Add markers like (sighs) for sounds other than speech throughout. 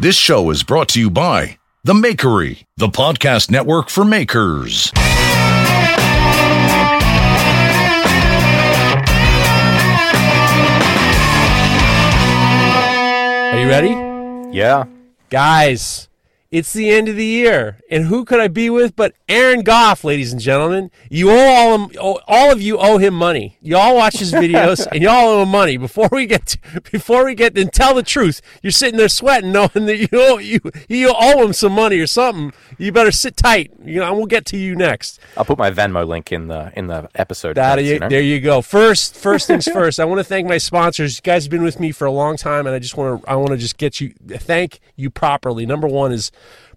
This show is brought to you by The Makery, the podcast network for makers. Are you ready? Yeah. Guys, it's the end of the year, and who could I be with but Aaron Gough, ladies and gentlemen? You owe all him, all of you owe him money. You all watch his videos, (laughs) and y'all owe him money. Before we get, to, before we get, and tell the truth, you're sitting there sweating, knowing that you owe you you owe him some money or something. You better sit tight. You know, and we'll get to you next. I'll put my Venmo link in the in the episode. That notes, you, you know? there you go. First, first things (laughs) first. I want to thank my sponsors. You guys have been with me for a long time, and I just want to I want to just get you thank you properly. Number one is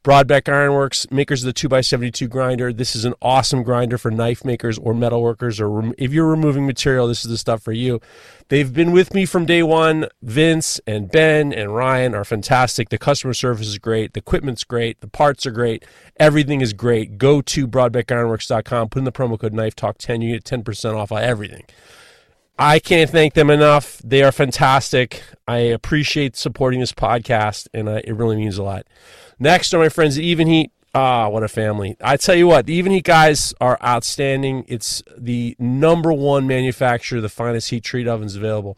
Brodbeck Ironworks, makers of the 2x72 grinder. This is an awesome grinder for knife makers or metal workers, or rem- if you're removing material, this is the stuff for you. They've been with me from day one. Vince and Ben and Ryan are fantastic. The customer service is great. The equipment's great. The parts are great. Everything is great. Go to brodbeckironworks.com, put in the promo code Knife Talk 10 you get 10% off everything. I can't thank them enough. They are fantastic. I appreciate supporting this podcast, and uh, it really means a lot. Next are my friends at Even Heat. Ah, what a family. I tell you what, the Even Heat guys are outstanding. It's the number one manufacturer the finest heat treat ovens available.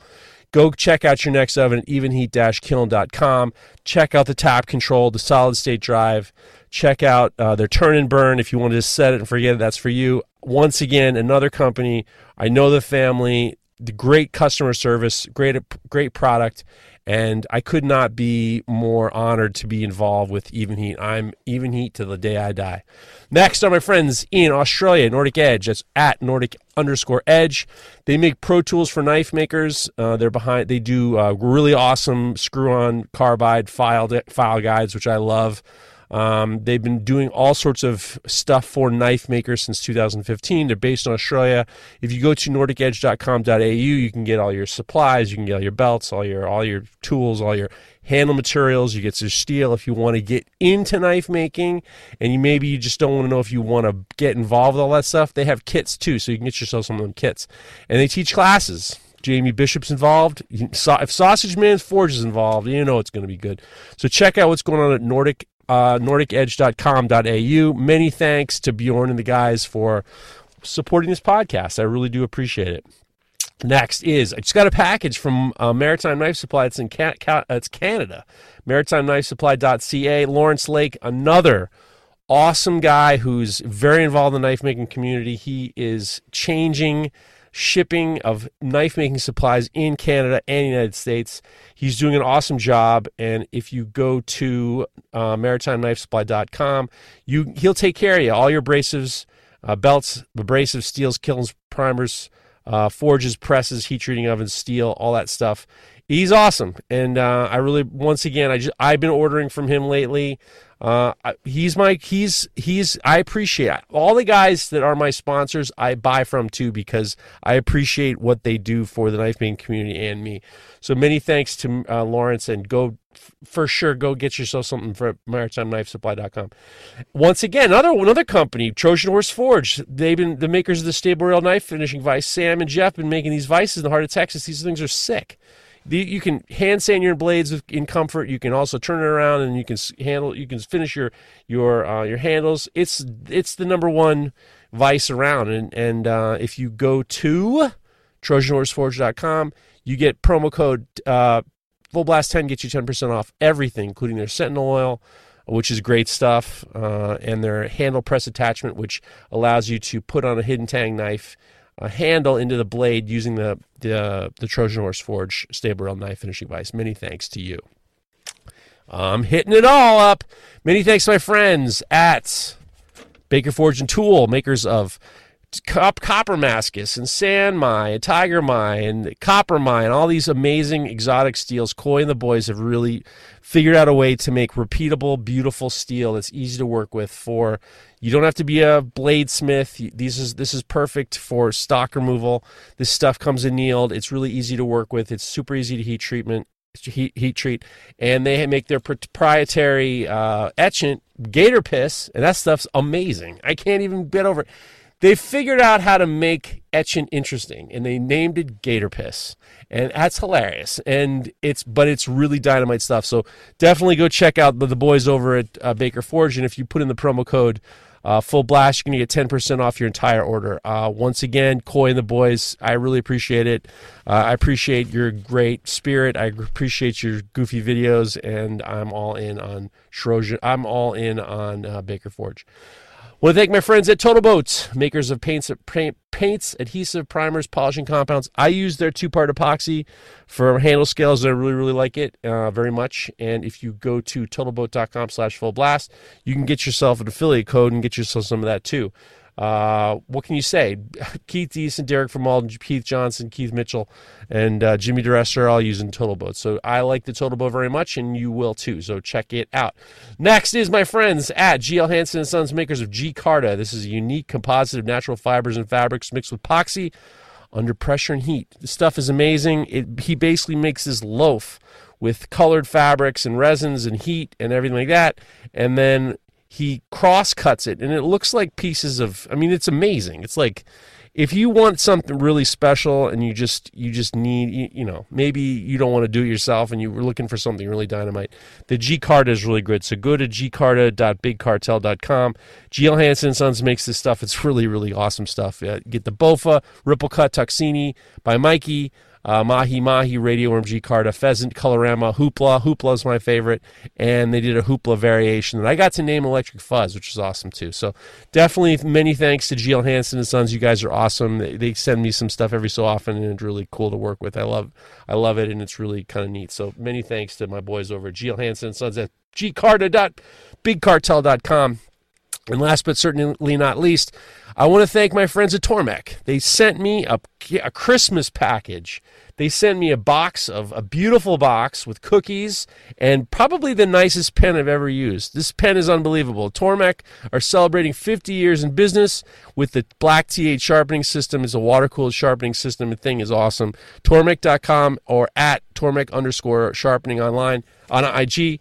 Go check out your next oven at evenheat-kiln.com. Check out the tap control, the solid state drive. Check out uh, their turn and burn. If you want to just set it and forget it, that's for you. Once again, another company. I know the family, the great customer service, great great product, and I could not be more honored to be involved with Even Heat. I'm Even Heat to the day I die. Next are my friends in Australia, Nordic Edge. That's at Nordic underscore Edge. They make Pro Tools for knife makers. Uh, they're behind. They do uh, really awesome screw-on carbide file file guides, which I love. Um, they've been doing all sorts of stuff for knife makers since 2015. They're based in Australia. If you go to nordicedge.com.au, you can get all your supplies, you can get all your belts, all your all your tools, all your handle materials. You get your steel if you want to get into knife making, and you maybe you just don't want to know if you want to get involved with all that stuff. They have kits too, so you can get yourself some of them kits, and they teach classes. Jamie Bishop's involved. If Sausage Man's Forge is involved, you know it's going to be good. So check out what's going on at Nordic uh, nordicedge.com.au. Many thanks to Bjorn and the guys for supporting this podcast. I really do appreciate it. Next is I just got a package from uh, Maritime Knife Supply. It's in Ca- Ca- it's Canada. MaritimeKnifeSupply.ca. Lawrence Lake, another awesome guy who's very involved in the knife making community. He is changing shipping of knife making supplies in Canada and the United States. He's doing an awesome job. And if you go to uh, maritimeknifesupply.com, you he'll take care of you. All your abrasives, uh, belts, abrasives, steels, kilns, primers, uh, forges, presses, heat treating ovens, steel, all that stuff. He's awesome, and uh, I really, once again, I just I've been ordering from him lately. Uh, he's my he's he's I appreciate all the guys that are my sponsors. I buy from too because I appreciate what they do for the knife making community and me. So many thanks to uh, Lawrence and go for sure go get yourself something for maritimeknifesupply.com. Once again, another another company, Trojan Horse Forge. They've been the makers of the stable rail knife finishing vise. Sam and Jeff been making these vices in the heart of Texas. These things are sick. The, you can hand sand your blades in comfort. You can also turn it around and you can handle. You can finish your your uh, your handles. It's it's the number one vice around. And and uh, if you go to TrojanHorseForge.com, you get promo code uh, Full Blast 10 gets you 10% off everything, including their Sentinel oil, which is great stuff, uh, and their handle press attachment, which allows you to put on a hidden tang knife a handle into the blade using the the, the Trojan Horse Forge stable rail knife finishing vise. Many thanks to you. I'm hitting it all up. Many thanks to my friends at Baker Forge and Tool, makers of cop, copper mascus and san mai and tiger mai and copper mai and all these amazing exotic steels coy and the boys have really figured out a way to make repeatable beautiful steel that's easy to work with for you don't have to be a bladesmith. These is this is perfect for stock removal. This stuff comes annealed. It's really easy to work with. It's super easy to heat treatment heat, heat treat. And they make their proprietary uh, etchant gator piss and that stuff's amazing. I can't even get over it. They figured out how to make etchant interesting and they named it gator piss. And that's hilarious. And it's but it's really dynamite stuff. So definitely go check out the, the boys over at uh, baker forge. And if you put in the promo code uh, full blast. You're going to get 10% off your entire order. Uh, once again coy and the boys i really appreciate it. Uh, i appreciate your great spirit. I appreciate your goofy videos and i'm all in on Shroja. i'm all in on uh, baker forge want to thank my friends at Total Boats, makers of paints, paints, adhesive, primers, polishing compounds. I use their two-part epoxy for handle scales. I really, really like it uh, very much. And if you go to totalboat.com slash full blast, you can get yourself an affiliate code and get yourself some of that too. Uh, what can you say? (laughs) Keith Easton, Derek from Malden, Keith Johnson, Keith Mitchell, and uh, Jimmy DeRester are all using Total Boat. So I like the Total Boat very much, and you will too. So check it out. Next is my friends at GL Hansen and Sons, makers of G Carta. This is a unique composite of natural fibers and fabrics mixed with epoxy under pressure and heat. The stuff is amazing. It, he basically makes this loaf with colored fabrics and resins and heat and everything like that. And then he cross cuts it and it looks like pieces of i mean it's amazing. It's like if you want something really special and you just you just need you, you know maybe you don't want to do it yourself and you were looking for something really dynamite the g Carta is really good. So go to gcarta.bigcartel.com gl hansen sons makes this stuff. It's really really awesome stuff. Uh, get the bofa ripple cut tuxini by mikey uh, Mahi Mahi, Radio MG Carta, Pheasant, Colorama, Hoopla. Hoopla is my favorite. And they did a Hoopla variation. And I got to name Electric Fuzz, which is awesome too. So definitely many thanks to GL Hansen and Sons. You guys are awesome. They, they send me some stuff every so often and it's really cool to work with. I love I love it and it's really kind of neat. So many thanks to my boys over at GL Hansen and Sons at gcarta.bigcartel.com. And last but certainly not least, I want to thank my friends at Tormek. They sent me a, a Christmas package. They sent me a box of a beautiful box with cookies and probably the nicest pen I've ever used. This pen is unbelievable. Tormek are celebrating 50 years in business with the Black T8 sharpening system. It's a water cooled sharpening system. The thing is awesome. Tormek.com or at Tormek underscore sharpening online on IG.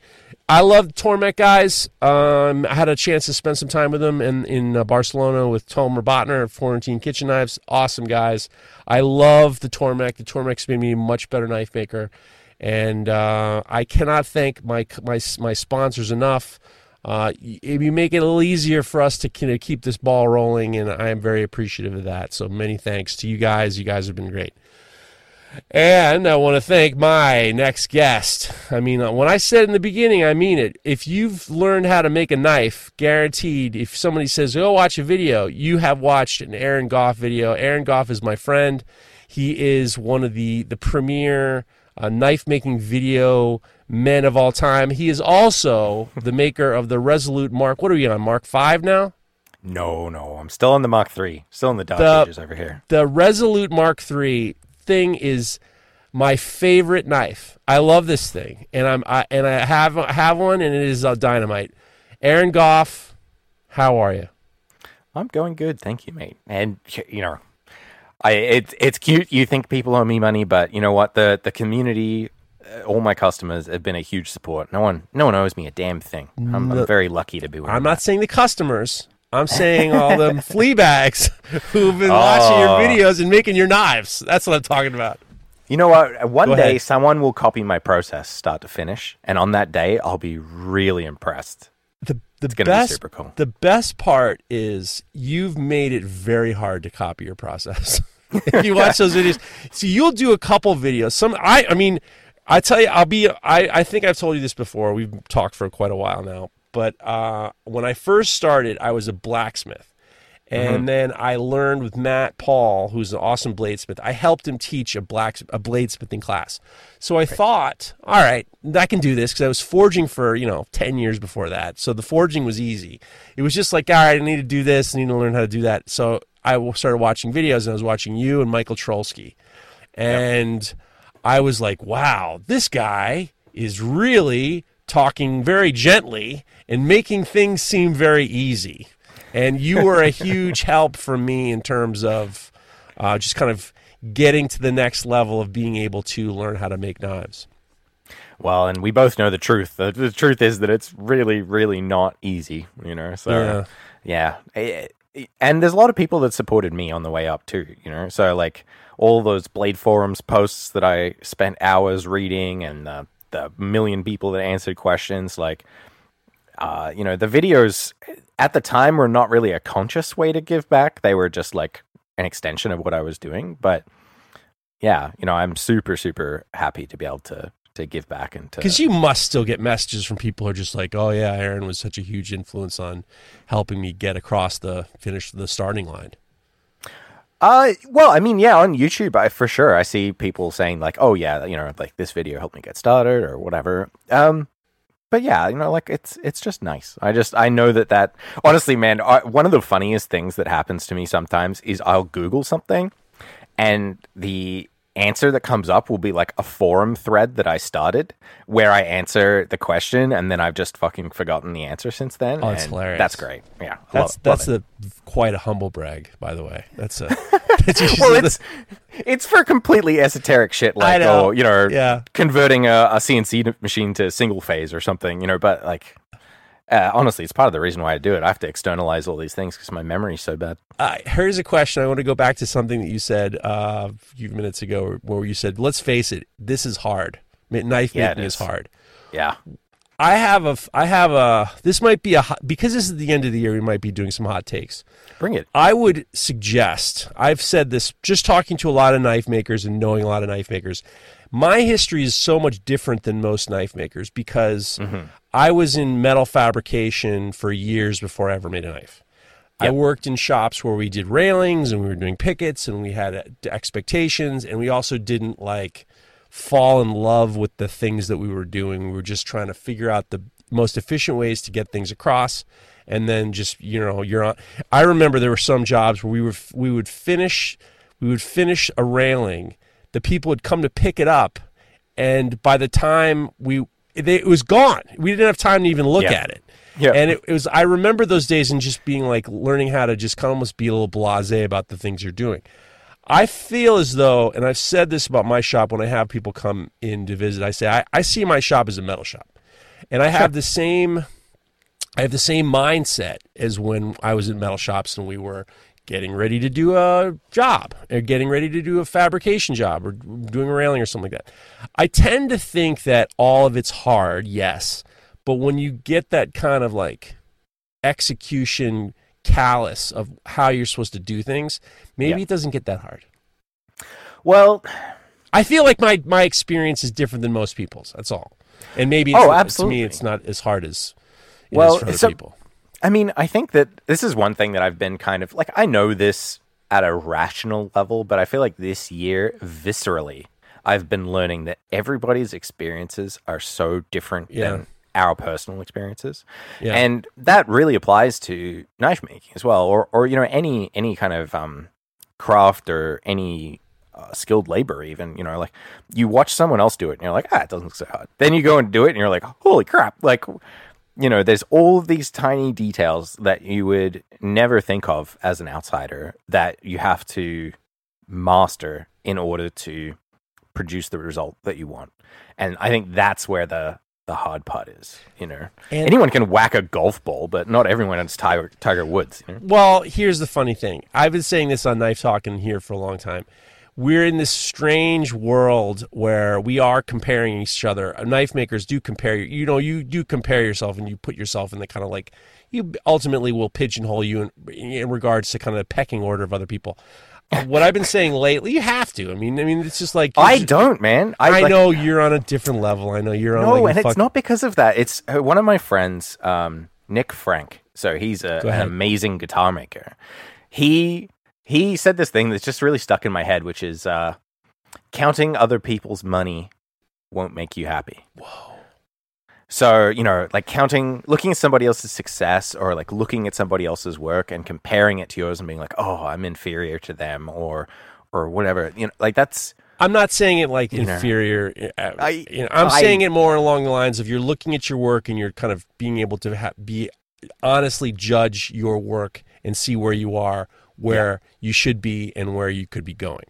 I love Tormek guys. Um, I had a chance to spend some time with them in in uh, Barcelona with Tomer Botner at Florentine Kitchen Knives. Awesome guys. I love the Tormek. The Tormek's made me a much better knife maker, and uh, I cannot thank my my my sponsors enough. Uh, you make it a little easier for us to you know, keep this ball rolling, and I am very appreciative of that. So many thanks to you guys. You guys have been great. And I want to thank my next guest. I mean, uh, when I said in the beginning, I mean it. If you've learned how to make a knife, guaranteed, if somebody says, go watch a video, you have watched an Aaron Gough video. Aaron Gough is my friend. He is one of the, the premier uh, knife making video men of all time. He is also (laughs) the maker of the Resolute Mark. What are we on, Mark 5 now? No, no, I'm still in the Mark Three, still in the dark ages over here. The Resolute Mark Three thing is my favorite knife. I love this thing, and I'm I, and I have have one, and it is a dynamite. Aaron Gough, how are you? I'm going good, thank you, mate. And you know, I it's it's cute. You think people owe me money, but you know what? The the community, uh, all my customers have been a huge support. No one no one owes me a damn thing. I'm, I'm very lucky to be. I'm not saying the customers. I'm saying all them (laughs) flea bags (laughs) who've been oh. watching your oh. videos and making your knives. That's what I'm talking about. You know what? One Go day ahead. someone will copy my process start to finish, and on that day I'll be really impressed. The the best cool. the best part is you've made it very hard to copy your process. (laughs) if you watch those videos, so you'll do a couple videos. Some I I mean, I tell you, I'll be I I think I've told you this before. We've talked for quite a while now, but uh, when I first started, I was a blacksmith. And mm-hmm. then I learned with Matt Paul, who's an awesome bladesmith. I helped him teach a black a bladesmithing class. So I right. thought, all right, I can do this because I was forging for you know ten years before that. So the forging was easy. It was just like, all right, I need to do this, I need to learn how to do that. So I started watching videos, and I was watching you and Michael Trolsky, and I was like, wow, this guy is really talking very gently and making things seem very easy. And you were a huge help for me in terms of uh, just kind of getting to the next level of being able to learn how to make knives. Well, and we both know the truth. The, the truth is that it's really, really not easy, you know. So, yeah. Eh, eh, And there's a lot of people that supported me on the way up too, you know. So, like all those Blade Forums posts that I spent hours reading, and the the million people that answered questions, like, uh, you know, the videos at the time were not really a conscious way to give back. They were just like an extension of what I was doing. But yeah, you know, I'm super, super happy to be able to to give back and to Because you must still get messages from people who are just like, "Oh yeah, Aaron was such a huge influence on helping me get across the finish the starting line." Uh, well, I mean, yeah, on YouTube, I for sure I see people saying like, "Oh yeah, you know, like this video helped me get started" or whatever. Um, but yeah, you know, like it's it's just nice. I just I know that that honestly, man, uh, one of the funniest things that happens to me sometimes is I'll Google something, and the answer that comes up will be like a forum thread that I started where I answer the question and then I've just fucking forgotten the answer since then. Oh, that's and hilarious. That's great. Yeah. That's love- that's love a quite a humble brag, by the way. That's a (laughs) (laughs) that's well, it's it's for completely esoteric shit, like oh, you know, Yeah. converting a, a CNC machine to single phase or something, you know. But like, uh, honestly, it's part of the reason why I do it. I have to externalize all these things because my memory's so bad. Uh, here's a question. I want to go back to something that you said uh, a few minutes ago, where you said, "Let's face it, this is hard. Knife Yeah, making is. is. hard." Yeah, I have a, I have a. This might be a hot, because this is the end of the year. We might be doing some hot takes. bring it. I would suggest. I've said this just talking to a lot of knife makers and knowing a lot of knife makers. My history is so much different than most knife makers because I was in metal fabrication for years before I ever made a knife. I worked in shops where we did railings and we were doing pickets and we had uh, expectations and we also didn't like fall in love with the things that we were doing. We were just trying to figure out the most efficient ways to get things across and then just you know you're on I remember there were some jobs where we were we would finish we would finish a railing the people would come to pick it up and by the time we they, it was gone we didn't have time to even look Yeah. at it Yeah. and it, it was I remember those days and just being like learning how to just kind of almost be a little blasé about the things you're doing. I feel as though, and I've said this about my shop when I have people come in to visit, I say I, I see my shop as a metal shop. And I have the same I have the same mindset as when I was in metal shops and we were getting ready to do a job or getting ready to do a fabrication job or doing a railing or something like that. I tend to think that all of it's hard, yes, but when you get that kind of like execution callous of how you're supposed to do things, maybe Yeah. it doesn't get that hard. Well, I feel like my my experience is different than most people's. That's all. And maybe it's, Oh, to me it's not as hard as it Well, is for other so- people. I mean, I think that this is one thing that I've been kind of like I know this at a rational level, but I feel like this year viscerally I've been learning that everybody's experiences are so different Yeah. than our personal experiences. Yeah. And that really applies to knife making as well or or you know any any kind of um craft or any uh, skilled labor even you know like you watch someone else do it and you're like ah it doesn't look so hard then you go and do it and you're like holy crap like you know there's all these tiny details that you would never think of as an outsider that you have to master in order to produce the result that you want and i think that's where the the hard part is you know And- anyone can whack a golf ball but not everyone is tiger tiger woods you know? Well, here's the funny thing. I've been saying this on Knife Talk and here for a long time. We're in this strange world where we are comparing each other. Knife makers do compare. You You know, you do compare yourself and you put yourself in the kind of like you ultimately will pigeonhole you in, in regards to kind of the pecking order of other people. Uh, what I've been saying lately, you have to. I mean, I mean, it's just like i don't man I, like- know you're on a different level. I know you're on. No, like and it's not because of that. It's uh, one of my friends, um, Nick Frank. So he's a, an amazing guitar maker. He he said this thing that's just really stuck in my head, which is uh, counting other people's money won't make you happy. Whoa. So, you know, like counting, looking at somebody else's success or like looking at somebody else's work and comparing it to yours and being like, oh, I'm inferior to them or, or whatever, you know, like that's, I'm not saying it like You know. inferior. uh, I- you know, I'm I- saying it more along the lines of you're looking at your work and you're kind of being able to ha- be honestly judge your work and see where you are, where you should be, and where you could be going.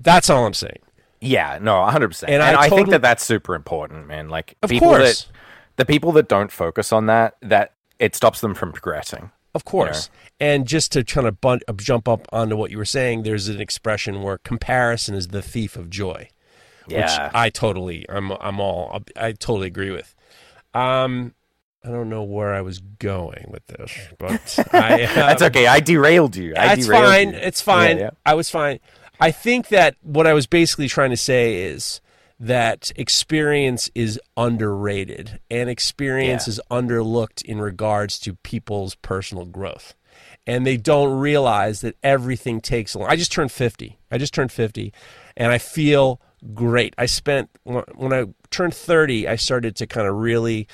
That's all I'm saying. yeah, no, 100%. And And, I I, think that that's super important, man. Like, Of people course. that, the people that don't focus on that, that it stops them from progressing. Of course. And just to kind of bun- uh, jump up onto what you were saying, there's an expression where comparison is the thief of joy. Yeah. which I totally, I'm, I'm all, I totally agree with. Um, I don't know where I was going with this, (laughs) but I, uh, (laughs) That's okay. I derailed you. I That's derailed fine. you. It's fine. Yeah, yeah. I was fine. I think that what I was basically trying to say is that experience is underrated and experience Yeah. is underlooked in regards to people's personal growth. And they don't realize that everything takes a long. I just turned 50. I just turned 50 and I feel great. I spent when I turned 30, I started to kind of really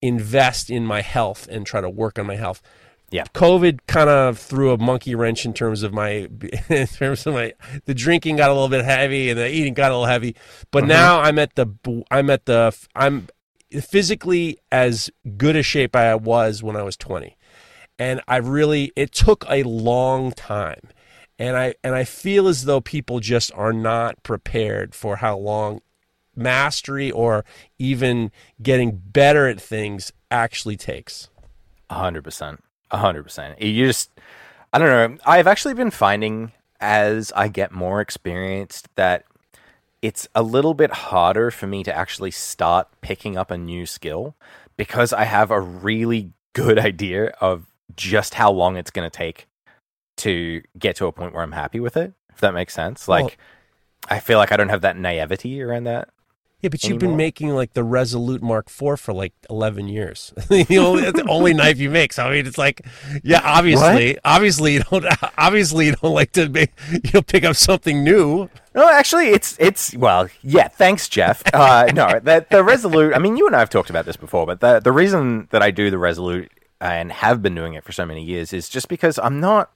invest in my health and try to work on my health. Yeah. COVID kind of threw a monkey wrench in terms of my (laughs) in terms of my the drinking got a little bit heavy and the eating got a little heavy. But mm-hmm. now I'm at the I'm at the I'm physically as good a shape I was when I was 20. And I really it took a long time. And I and I feel as though people just are not prepared for how long mastery or even getting better at things actually takes. A hundred percent. A hundred percent. You just, I don't know. I've actually been finding as I get more experienced that it's a little bit harder for me to actually start picking up a new skill because I have a really good (laughs) idea of just how long it's going to take to get to a point where I'm happy with it. If that makes sense. Well- Like, I feel like I don't have that naivety around that. Yeah, but you've been making like the Resolute Mark IV for like eleven years. (laughs) the only, that's the only knife you make. So I mean, it's like, yeah, obviously, obviously you don't, (laughs) obviously you don't like to make, you know, pick up something new. No, actually, it's it's well, yeah. Thanks, Jeff. Uh, no, that the Resolute. I mean, you and I have talked about this before, but the the reason that I do the Resolute and have been doing it for so many years is just because I'm not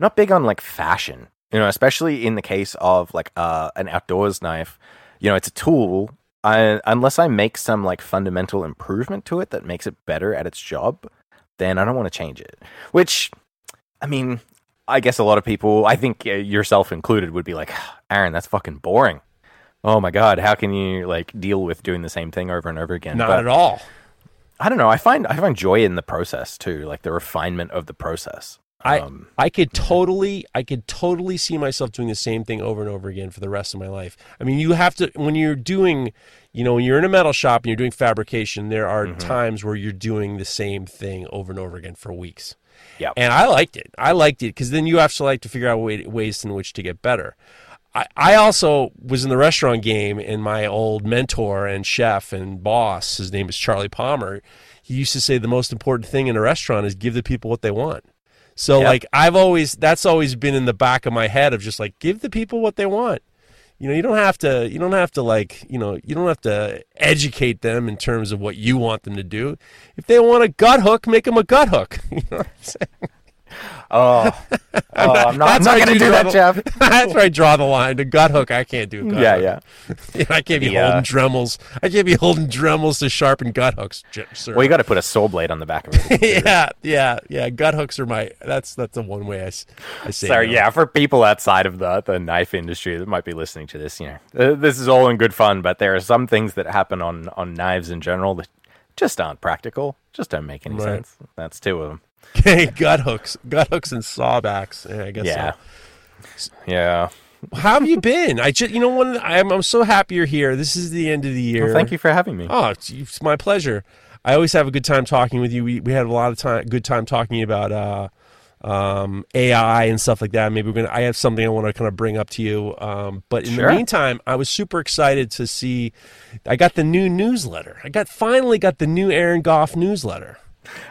not big on like fashion. You know, especially in the case of like uh, an outdoors knife. You know, it's a tool. I, unless I make some like fundamental improvement to it that makes it better at its job, then I don't want to change it. Which, I mean, I guess a lot of people, I think yourself included, would be like, ah, Aaron, that's fucking boring. Oh my god, how can you like deal with doing the same thing over and over again? Not But at all. I don't know. I find I find joy in the process too, like the refinement of the process. I Um, I could totally I could totally see myself doing the same thing over and over again for the rest of my life. I mean, you have to when you're doing, you know, when you're in a metal shop and you're doing fabrication, there are Mm-hmm. times where you're doing the same thing over and over again for weeks. Yep. And I liked it. I liked it because then you have to like to figure out way, ways in which to get better. I, I also was in the restaurant game, and my old mentor and chef and boss, his name is Charlie Palmer. He used to say the most important thing in a restaurant is give the people what they want. So Yep. like I've always that's always been in the back of my head of just like give the people what they want. You know, you don't have to you don't have to like, you know, you don't have to educate them in terms of what you want them to do. If they want a gut hook, make them a gut hook. (laughs) You know what I'm saying? Oh, (laughs) oh, I'm not, I'm not I going to do that, the- Jeff. (laughs) That's where I draw the line. The gut hook, I can't do. a Gut Yeah, hook. yeah. (laughs) I can't be The, uh, holding Dremels. I can't be holding Dremels to sharpen gut hooks, sir. Well, you got to put a saw blade on the back of it. yeah, yeah, yeah. Gut hooks are my. That's that's the one way I. say. Sorry, no. yeah, for people outside of the, the knife industry that might be listening to this, you know, uh, this is all in good fun, but there are some things that happen on, on knives in general that just aren't practical, just don't make any Right. sense. That's two of them. (laughs) gut hooks, gut hooks, and sawbacks. Yeah, I guess. Yeah. So. Yeah. How have you been? I just, you know, one. I'm I'm so happy you're here. This is the end of the year. Well, thank you for having me. Oh, it's, it's my pleasure. I always have a good time talking with you. We we had a lot of time, good time talking about uh, um, AI and stuff like that. Maybe we're gonna. I have something I want to kind of bring up to you. Um, but in Sure. the meantime, I was super excited to see. I got the new newsletter. I got finally got the new Aaron Gough newsletter.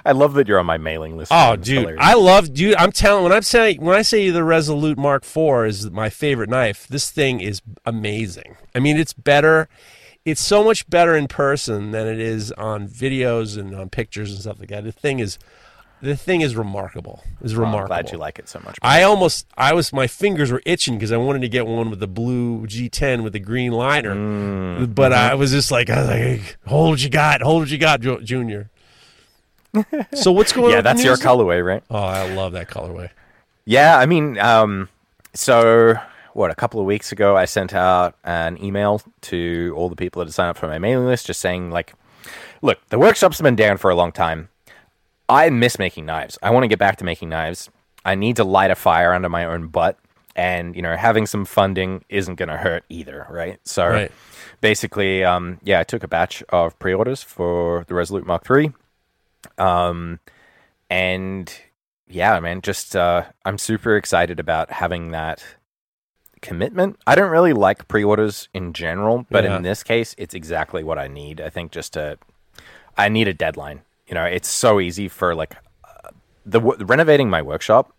I love that you're on my mailing list. Oh, dude, hilarious. I love, dude. I'm telling when I'm saying when I say the Resolute Mark IV is my favorite knife. This thing is amazing. I mean, it's better. it's so much better in person than it is on videos and on pictures and stuff like that. The thing is, the thing is remarkable. Is Oh, I'm remarkable. glad you like it so much. I almost, I was, my fingers were itching because I wanted to get one with the blue G10 with the green liner, Mm, but mm-hmm. I was just like, I was like, hold what you got, hold what you got, Junior. (laughs) so what's going on? yeah, with the that's your news? colorway, right? Oh, I love that colorway. Yeah, I mean, um, so what? A couple of weeks ago, I sent out an email to all the people that had signed up for my mailing list, just saying, like, look, the workshop's been down for a long time. I miss making knives. I want to get back to making knives. I need to light a fire under my own butt, and you know, having some funding isn't going to hurt either, right? So, Right. basically, um, yeah, I took a batch of pre-orders for the Resolute Mark III, um, and yeah, man, just uh, I'm super excited about having that commitment. I don't really like pre-orders in general, but Yeah. in this case, it's exactly what I need. I think just to, I need a deadline. You know, it's so easy for like uh, the w- renovating my workshop.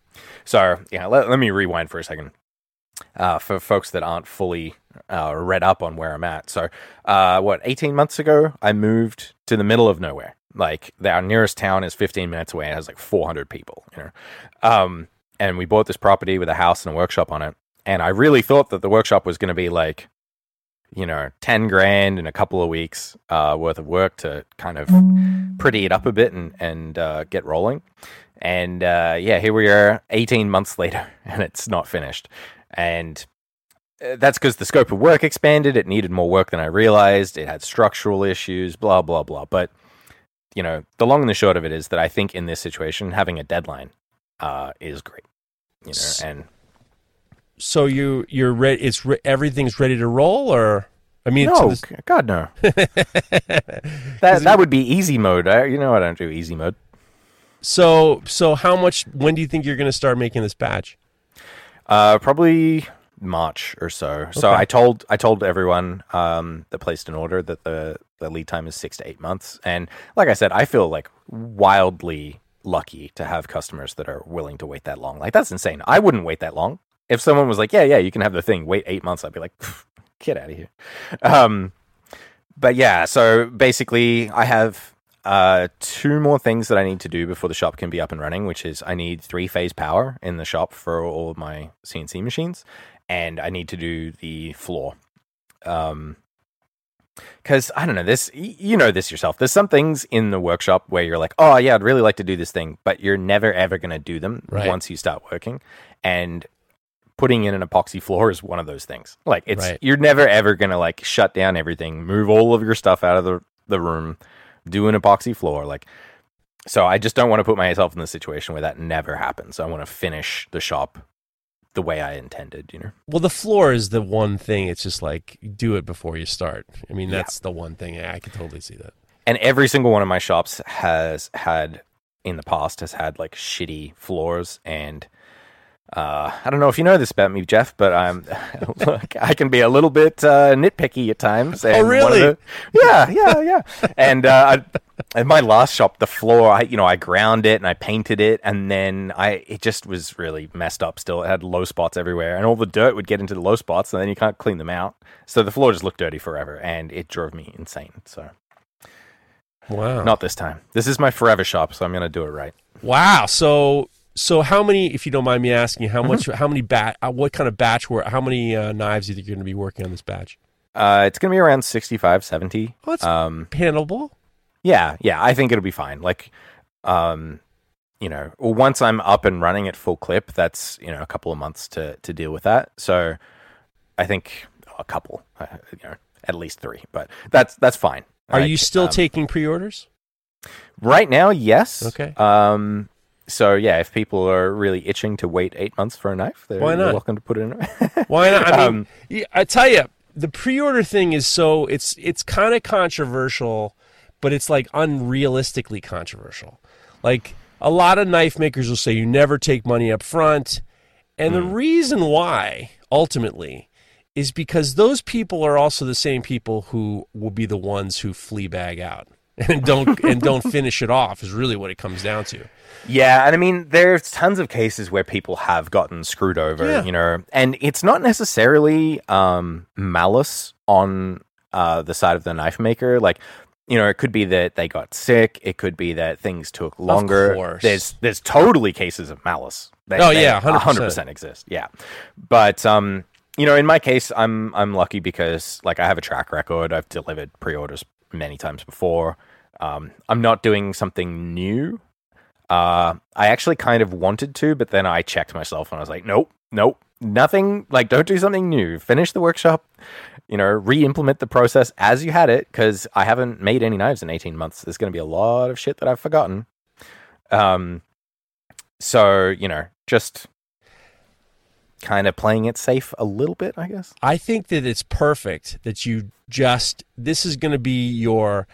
So yeah, let, let me rewind for a second. Uh, for folks that aren't fully uh, read up on where I'm at. So, uh, what, 18 months ago, I moved to the middle of nowhere. Like, our nearest town is 15 minutes away. It has like 400 people, you know. Um, and we bought this property with a house and a workshop on it. And I really thought that the workshop was going to be like, you know, 10 grand in a couple of weeks uh, worth of work to kind of pretty it up a bit and, and uh, get rolling. And uh, yeah, here we are 18 months later, (laughs) and it's not finished. And uh, that's because the scope of work expanded. It needed more work than I realized. It had structural issues, blah, blah, blah. But, you know, the long and the short of it is that I think in this situation, having a deadline uh, is great. You know, and So you, you're ready. It's re- everything's ready to roll, or I mean, no, g- God, no. (laughs) that, that would be easy mode. I, you know, I don't do easy mode. so so how much? When do you think you're going to start making this batch? Uh, probably March or so. So I told I told everyone um, that placed an order that the the lead time is six to eight months. And like I said, I feel like wildly lucky to have customers that are willing to wait that long. Like that's insane. I wouldn't wait that long. If someone was like, "Yeah, yeah, you can have the thing," wait eight months, I'd be like, "Get out of here." Um, but yeah, so basically, I have uh, two more things that I need to do before the shop can be up and running, which is I need three phase power in the shop for all of my CNC machines, and I need to do the floor. Um, because I don't know this, you know this yourself. There's some things in the workshop where you're like, oh yeah, I'd really like to do this thing, but you're never ever going to do them Right. once you start working, and putting in an epoxy floor is one of those things. Like it's Right. you're never ever going to like shut down everything, move all of your stuff out of the the room, do an epoxy floor, like. So I just don't want to put myself in the situation where that never happens. I want to finish the shop the way I intended, you know. Well, the floor is the one thing. It's just like do it before you start. I mean, Yeah. that's the one thing. I can totally see that. and every single one of my shops has had in the past has had like shitty floors and uh, I don't know if you know this about me, Jeff, but I'm (laughs) look, I can be a little bit uh, nitpicky at times. and one really? the- yeah, yeah, yeah. and uh, I, at my last shop, the floor, I you know, I ground it and I painted it, and then I it just was really messed up. Still, it had low spots everywhere, and all the dirt would get into the low spots, and then you can't clean them out. So the floor just looked dirty forever, and it drove me insane. So. Wow. Not this time. This is my forever shop, so I'm gonna do it right. Wow. So so how many? If you don't mind me asking, how much? Mm-hmm. How many bat? Uh, what kind of batch? Were how many uh, knives do you think you're going to be working on this batch? Uh, it's gonna be around 65, 70. Oh, it's Um, handleable. yeah, yeah, I think it'll be fine. Like, um, you know, once I'm up and running at full clip, that's you know a couple of months to to deal with that. So, I think a couple, uh, you know, at least three, but that's that's fine. Are Like, you still um, taking pre-orders? right now? Yes. Okay. Um. So yeah, if people are really itching to wait eight months for a knife, they're, Why not? welcome to put it in. (laughs) Why not? I mean, (laughs) Um, I tell you, the pre-order thing is so it's it's kind of controversial, but it's like unrealistically controversial. Like a lot of knife makers will say you never take money up front, and Hmm. the reason why ultimately is because those people are also the same people who will be the ones who flea bag out and don't and don't finish it off is really what it comes down to. Yeah, and I mean, there's tons of cases where people have gotten screwed over, Yeah. you know, and it's not necessarily um, malice on uh, the side of the knife maker. Like, you know, it could be that they got sick. It could be that things took longer. There's there's totally cases of malice. They, Oh, they yeah, 100%. 100% exist. Yeah, but um, you know, in my case, I'm I'm lucky because like I have a track record. I've delivered pre-orders many times before. Um, I'm not doing something new. Uh, I actually kind of wanted to, but then I checked myself and I was like, nope, nope, nothing. Like, don't do something new. Finish the workshop. You know, re-implement the process as you had it because I haven't made any knives in 18 months. There's going to be a lot of shit that I've forgotten. Um, so you know, just kind of playing it safe a little bit, I guess. I think that it's perfect that you just this is going to be your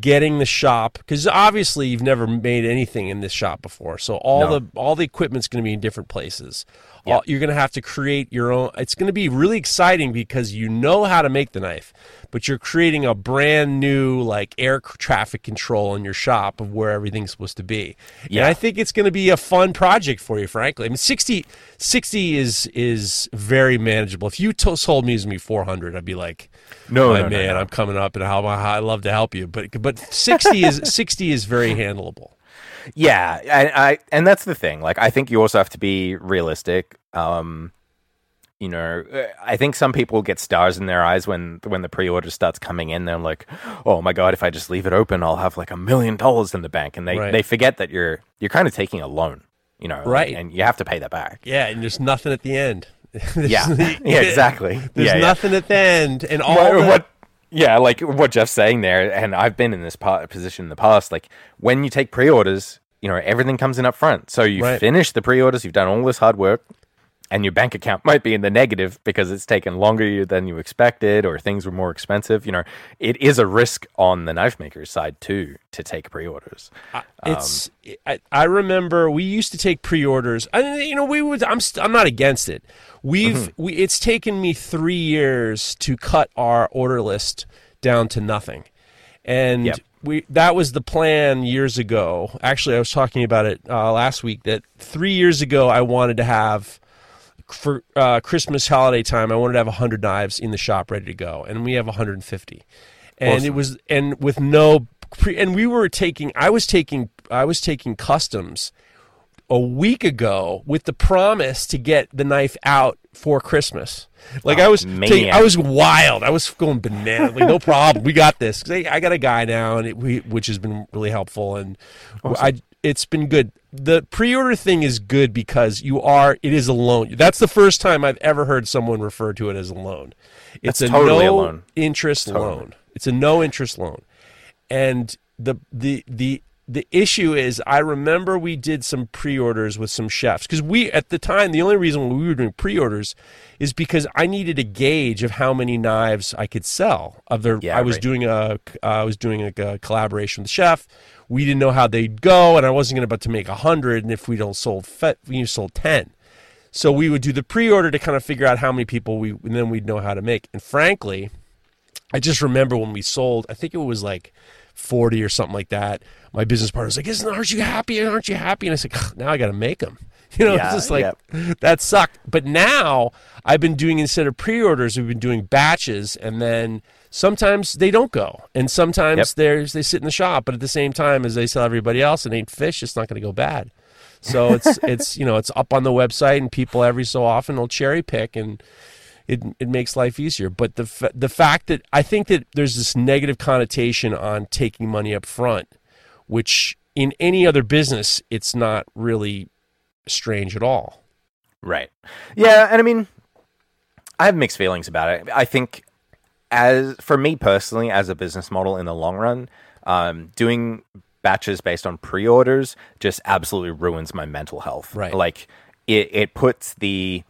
getting the shop because obviously you've never made anything in this shop before. So all No. the all the equipment's going to be in different places. Yeah. All, you're going to have to create your own. It's going to be really exciting because you know how to make the knife, but you're creating a brand new like air traffic control in your shop of where everything's supposed to be. And Yeah. I think it's going to be a fun project for you, frankly. I mean, 60, 60 is is very manageable. If you to- told me it was going to be 400, I'd be like, No, my no, no, man, no. I'm coming up and how I love to help you. But but 60 is (laughs) 60 is very handleable. Yeah, and I and that's the thing. Like, I think you also have to be realistic. Um, you know, uh, I think some people get stars in their eyes when when the pre-order starts coming in. They're like, "Oh my god, if I just leave it open, I'll have like a million dollars in the bank," and they Right. they forget that you're you're kind of taking a loan. You know, Right. And you have to pay that back. Yeah, and there's nothing at the end. (laughs) Yeah, (laughs) yeah, exactly. There's yeah, yeah. nothing at the end, and all what, the- what yeah like what jeff's saying there and i've been in this part, position in the past like when you take pre-orders you know everything comes in up front so you Right. finish the pre-orders you've done all this hard work and your bank account (laughs) might be in the negative because it's taken longer than you expected or things were more expensive you know it is a risk on the knife maker's side too to take pre-orders It's I, I remember we used to take pre-orders. I you know we would I'm st- I'm not against it. We've Mm-hmm. we it's taken me 3 years to cut our order list down to nothing. And Yep. we that was the plan years ago. Actually, I was talking about it uh, last week that 3 years ago I wanted to have for uh, Christmas holiday time, I wanted to have 100 knives in the shop ready to go, and we have 150. And it was and with no pre, and we were taking I was taking I was taking customs a week ago with the promise to get the knife out for Christmas. Like I was taking. I was wild. I was going banana. Like no (laughs) problem. We got this. I, I got a guy now and it, we, which has been really helpful and I it's been good. The pre-order thing is good because you are it is a loan. That's the first time I've ever heard someone refer to it as a loan. It's That's a totally a no loan. interest loan. It's a no interest loan. And the the the the issue is I remember we did some pre-orders with some chefs because we at the time the only reason we were doing pre-orders is because I needed a gauge of how many knives I could sell. Of their, Yeah, I was right. doing a uh, I was doing a, a collaboration with the chef. We didn't know how they'd go, and I wasn't going to about to make a hundred. And if we don't sold fe- we sold ten, so we would do the pre-order to kind of figure out how many people we, and then we'd know how to make. And frankly, I just remember when we sold, I think it was like 40 or something like that. My business partner was like, Isn't, aren't you happy? Aren't you happy? And I said, "Ugh, now I got to make them. (laughs) You know, Yeah, it's just like, that sucked. But now I've been doing, instead of pre orders, we've been doing batches. And then sometimes they don't go. And sometimes Yep. there's, they sit in the shop. But at the same time, as they tell everybody else, it ain't fish. It's not going to go bad. So it's, (laughs) it's, you know, it's up on the website and people every so often will cherry pick and, it it makes life easier. But the the fact that I think that there's this negative connotation on taking money up front, which in any other business it's not really strange at all. Right. Yeah, and I mean, I have mixed feelings about it. I think, as for me personally, as a business model in the long run, um, doing batches based on pre-orders just absolutely ruins my mental health. Right. Like it, it puts the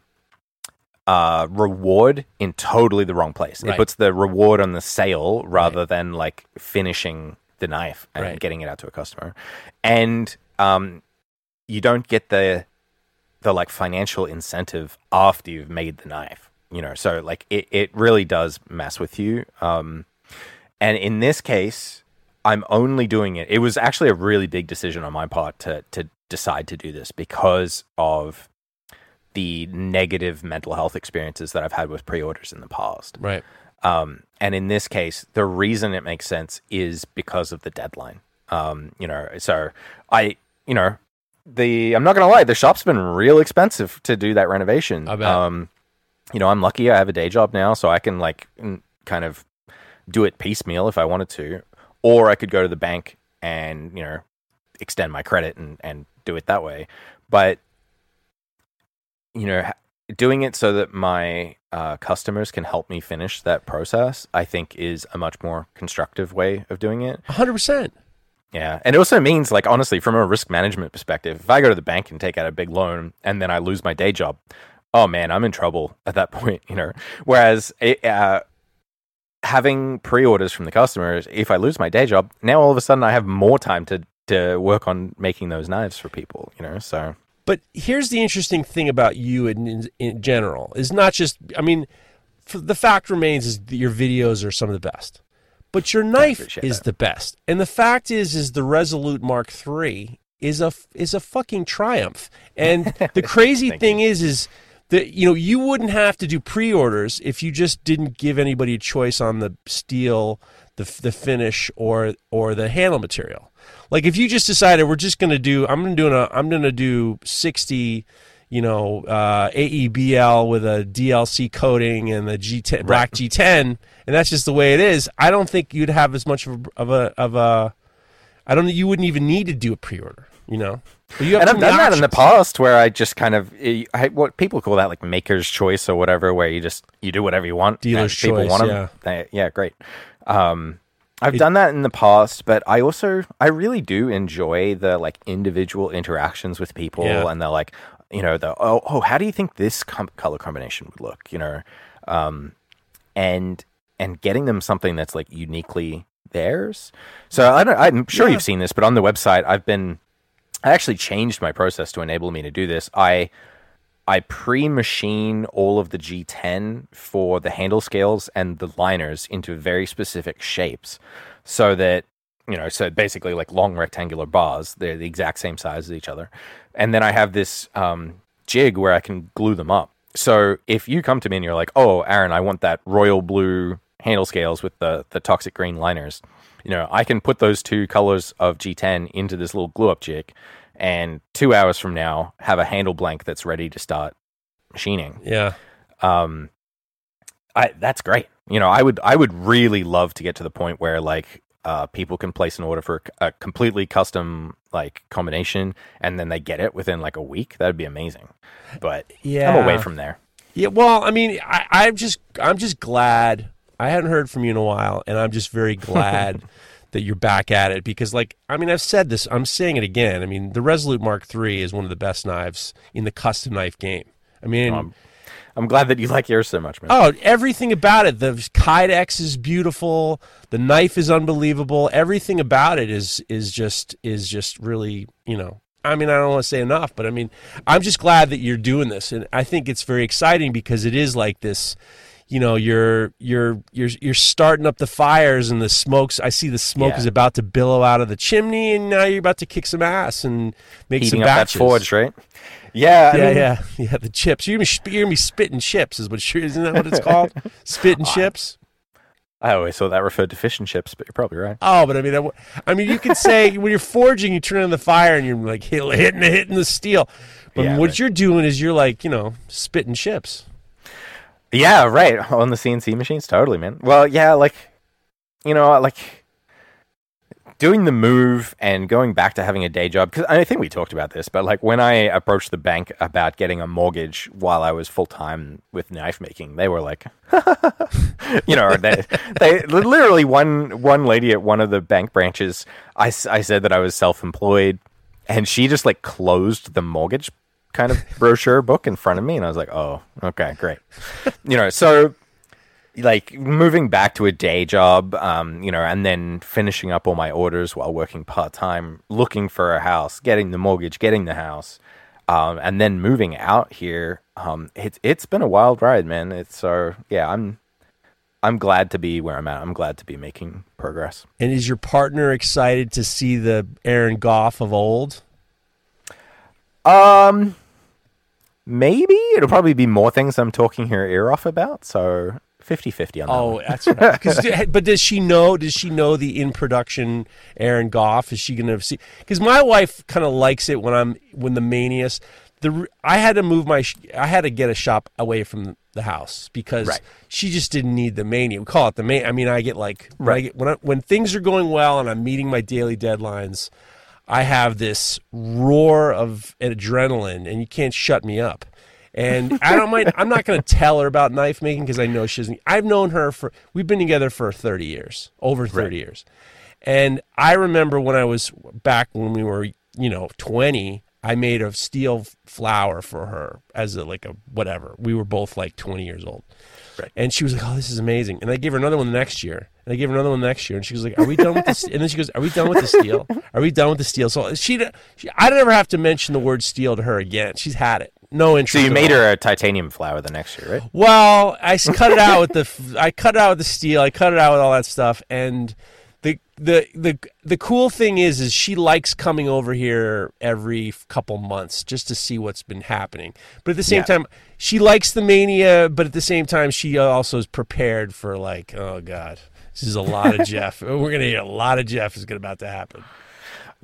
uh, reward in totally the wrong place. Right. It puts the reward on the sale rather than like finishing the knife and Right. getting it out to a customer. And um, you don't get the the like financial incentive after you've made the knife. You know, so like it, it really does mess with you. Um, and in this case, I'm only doing it. It was actually a really big decision on my part to to decide to do this because of the negative mental health experiences that I've had with pre-orders in the past. Right. Um, and in this case, the reason it makes sense is because of the deadline. Um, you know, so I, you know, the I'm not gonna lie, the shop's been real expensive to do that renovation. I bet. Um, you know, I'm lucky I have a day job now, so I can like kind of do it piecemeal if I wanted to, or I could go to the bank and you know extend my credit and and do it that way. But you know, doing it so that my uh, customers can help me finish that process, I think is a much more constructive way of doing it. 100%. Yeah. And it also means, like, honestly, from a risk management perspective, if I go to the bank and take out a big loan and then I lose my day job, oh man, I'm in trouble at that (laughs) point, you know. Whereas it, uh, having pre orders from the customers, if I lose my day job, now all of a sudden I have more time to, to work on making those knives for people, you know. So, But here's the interesting thing about you in, in, in general is not just, I mean, the fact remains is that your videos are some of the best, but your knife is that. the best. And the fact is, is the Resolute Mark III is a is a fucking triumph. And (laughs) the crazy thing is, is that you know you wouldn't have to do pre-orders if you just didn't give anybody a choice on the steel, the the finish, or or the handle material. Like if you just decided we're just going to do, I'm going to do a, I'm to do 60, you know, uh, AEBL with a DLC coating and the G10 black G10, and that's just the way it is. I don't think you'd have as much of a of a, of a I don't think you wouldn't even need to do a pre-order. You know, you and I've done many that in the past where I just kind of eh, I, what people call that like maker's choice or whatever, where you just you do whatever you want. Dealer's and people choice, want 'em, yeah. they- yeah, great. Um, I've done that in the past, but I also I really do enjoy the like individual interactions with people, Yeah. and they're like, you know, the oh oh, how do you think this com- color combination would look? You know, um, and and getting them something that's like uniquely theirs. So I don't, I'm sure Yeah. you've seen this, but on the website, I've been I actually changed my process to enable me to do this. I I pre-machine all of the G10 for the handle scales and the liners into very specific shapes, so that you know, so basically like long rectangular bars. They're the exact same size as each other, and then I have this um, jig where I can glue them up. So if you come to me and you're like, "Oh, Aaron, I want that royal blue handle scales with the the toxic green liners," you know, I can put those two colors of G10 into this little glue up jig, and two hours from now have a handle blank that's ready to start machining. Yeah, Um, I that's great. You know, I would I would really love to get to the point where like uh, people can place an order for a completely custom like combination, and then they get it within like a week. That'd be amazing. But yeah. I'm away from there. Yeah, well, I mean, I, I'm just, I'm just glad I hadn't heard from you in a while, and I'm just very (laughs) glad that you're back at it because, like, I mean, I've said this, I'm saying it again. I mean, the Resolute Mark III is one of the best knives in the custom knife game. I mean, Um, I'm glad that you like yours so much, man. oh, everything about it. The Kydex is beautiful. The knife is unbelievable. Everything about it is is just is just really, you know. I mean, I don't want to say enough, but I mean, I'm just glad that you're doing this, and I think it's very exciting because it is like this. You know, you're you're you're you're starting up the fires, and the smokes. I see the smoke Yeah. is about to billow out of the chimney, and now you're about to kick some ass and make Heating some up that forge, right? Yeah, I Yeah, mean, yeah, yeah. The chips. You're gonna, be, you're gonna be spitting chips, is what? Isn't that what it's called? (laughs) spitting chips. I always thought that referred to fish and chips, but you're probably right. Oh, but I mean, I mean, you can say (laughs) when you're forging, you turn on the fire and you're like hit, hitting hitting the steel. But Yeah, what you're doing is you're like you know spitting chips. Yeah, right. (laughs) On the CNC machines, totally, man. Well, yeah, like you know, like doing the move and going back to having a day job because I think we talked about this, but like when I approached the bank about getting a mortgage while I was full time with knife making, they were like, (laughs) you know, they, they literally one one lady at one of the bank branches. I, I said that I was self employed, and she just like closed the mortgage kind of brochure book in front of me, and I was like, oh, okay, great, you know, so like moving back to a day job, um, you know, and then finishing up all my orders while working part time, looking for a house, getting the mortgage, getting the house, um, and then moving out here. Um, it's it's been a wild ride, man. It's so yeah, I'm I'm glad to be where I'm at. I'm glad to be making progress. And is your partner excited to see the Aaron Gough of old? Um, maybe it'll probably be more things I'm talking her ear off about. So 50-50 on that. Oh, one. that's right. (laughs) but does she know? Does she know the in production Aaron Gough? Is she going to see? Because my wife kind of likes it when I'm when the manias. The I had to move my. I had to get a shop away from the house because Right. she just didn't need the mania. We call it the mania. I mean, I get like when I Right. get, when I, when things are going well and I'm meeting my daily deadlines. I have this roar of adrenaline, and you can't shut me up. And I don't mind. I'm not going to tell her about knife making because I know she doesn't. I've known her for. We've been together for 30 years, over 30 years. And I remember when I was back when we were, you know, 20. I made a steel flower for her as a like a whatever. We were both like 20 years old. Right. And she was like, "Oh, this is amazing." And I gave her another one the next year. And I gave her another one the next year. And she was like, "Are we done with this?" (laughs) And then she goes, "Are we done with the steel? Are we done with the steel?" So she, she I don't ever have to mention the word steel to her again. She's had it. No interest. So you made all. her a titanium flower the next year, right? Well, I cut it out with the I cut it out with the steel. I cut it out with all that stuff, and the the the cool thing is, is she likes coming over here every couple months just to see what's been happening. But at the same Yeah. time, she likes the mania. But at the same time, she also is prepared for like, oh god, this is a lot of (laughs) Jeff. We're gonna hear a lot of Jeff is gonna about to happen.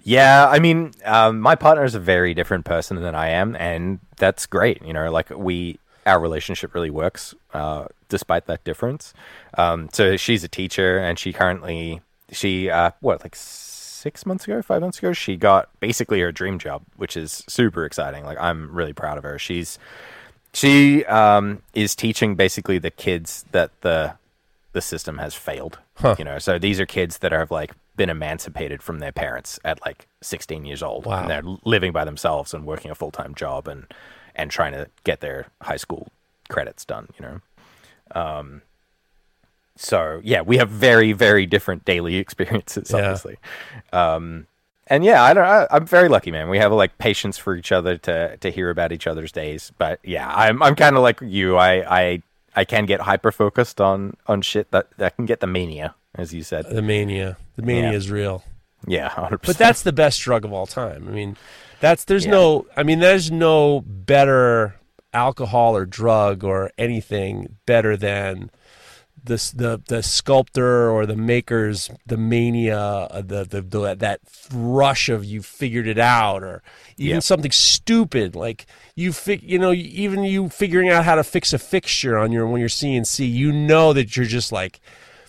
Yeah, I mean, um, my partner is a very different person than I am, and that's great. You know, like we, our relationship really works uh, despite that difference. Um, so she's a teacher, and she currently, she, uh, what, like six months ago, five months ago, she got basically her dream job, which is super exciting. Like I'm really proud of her. She's, she um, is teaching basically the kids that the the system has failed. You know, so these are kids that have like been emancipated from their parents at like 16 years old, Wow. and they're living by themselves and working a full time job and and trying to get their high school credits done. You know, um, so yeah, we have very very different daily (laughs) experiences, Yeah. obviously. Um, and yeah, I don't. I, I'm very lucky, man. We have like patience for each other to to hear about each other's days. But yeah, I'm I'm kind of like you. I I I can get hyper focused on on shit that that can get the mania, as you said. The mania, the mania Yeah. is real. Yeah, hundred But that's the best drug of all time. I mean, that's there's Yeah. no. I mean, there's no better alcohol or drug or anything better than this the the sculptor or the makers the mania uh, the, the the that rush of you figured it out or even Yeah. something stupid like you fig, you know even you figuring out how to fix a fixture on your when you're CNC you know that you're just like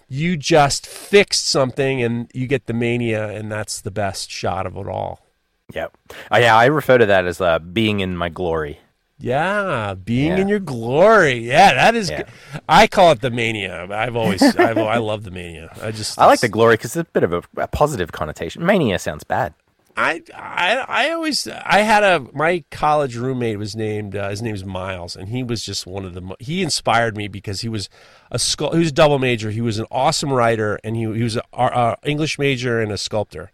you just fixed something and you get the mania and that's the best shot of it all yeah. Oh, yeah, I refer to that as uh, being in my glory. Yeah being in your glory. Yeah that is Yeah. i call it the mania. I've always (laughs) I've, i love the mania. I just I like the glory because it's a bit of a, a positive connotation. Mania sounds bad. I, I I always I had a my college roommate was named uh, his name's Miles and he was just one of the he inspired me because he was a sculpt he was a double major. He was an awesome writer and he he was a, a English major and a sculptor.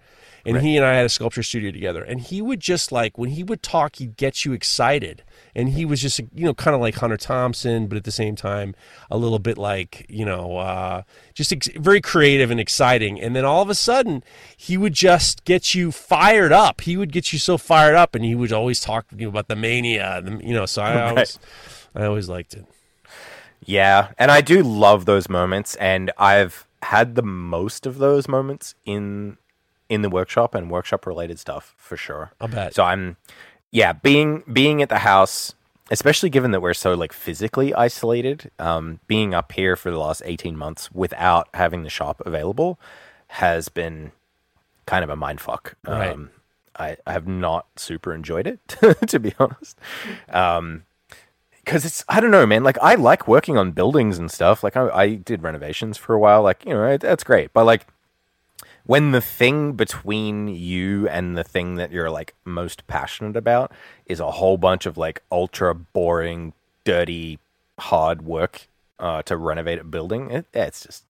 And he and I had a sculpture studio together. And he would just like when he would talk he'd get you excited and he was just you know kind of like Hunter Thompson but at the same time a little bit like you know uh, just ex- very creative and exciting and then all of a sudden he would just get you fired up he would get you so fired up and he would always talk you know, about the mania the, you know so I always I always liked it Yeah, and I do love those moments, and I've had the most of those moments in in the workshop and workshop related stuff for sure. I'll bet. So I'm, yeah, being being at the house, especially given that we're so like physically isolated, um, being up here for the last eighteen months without having the shop available has been kind of a mind fuck. Right. Um, I, I have not super enjoyed it, (laughs) to be honest. Um, because it's I don't know, man. Like I like working on buildings and stuff. Like I, I did renovations for a while. Like you know, it, that's great. But like when the thing between you and the thing that you're like most passionate about is a whole bunch of like ultra boring, dirty, hard work uh, to renovate a building, it, it's just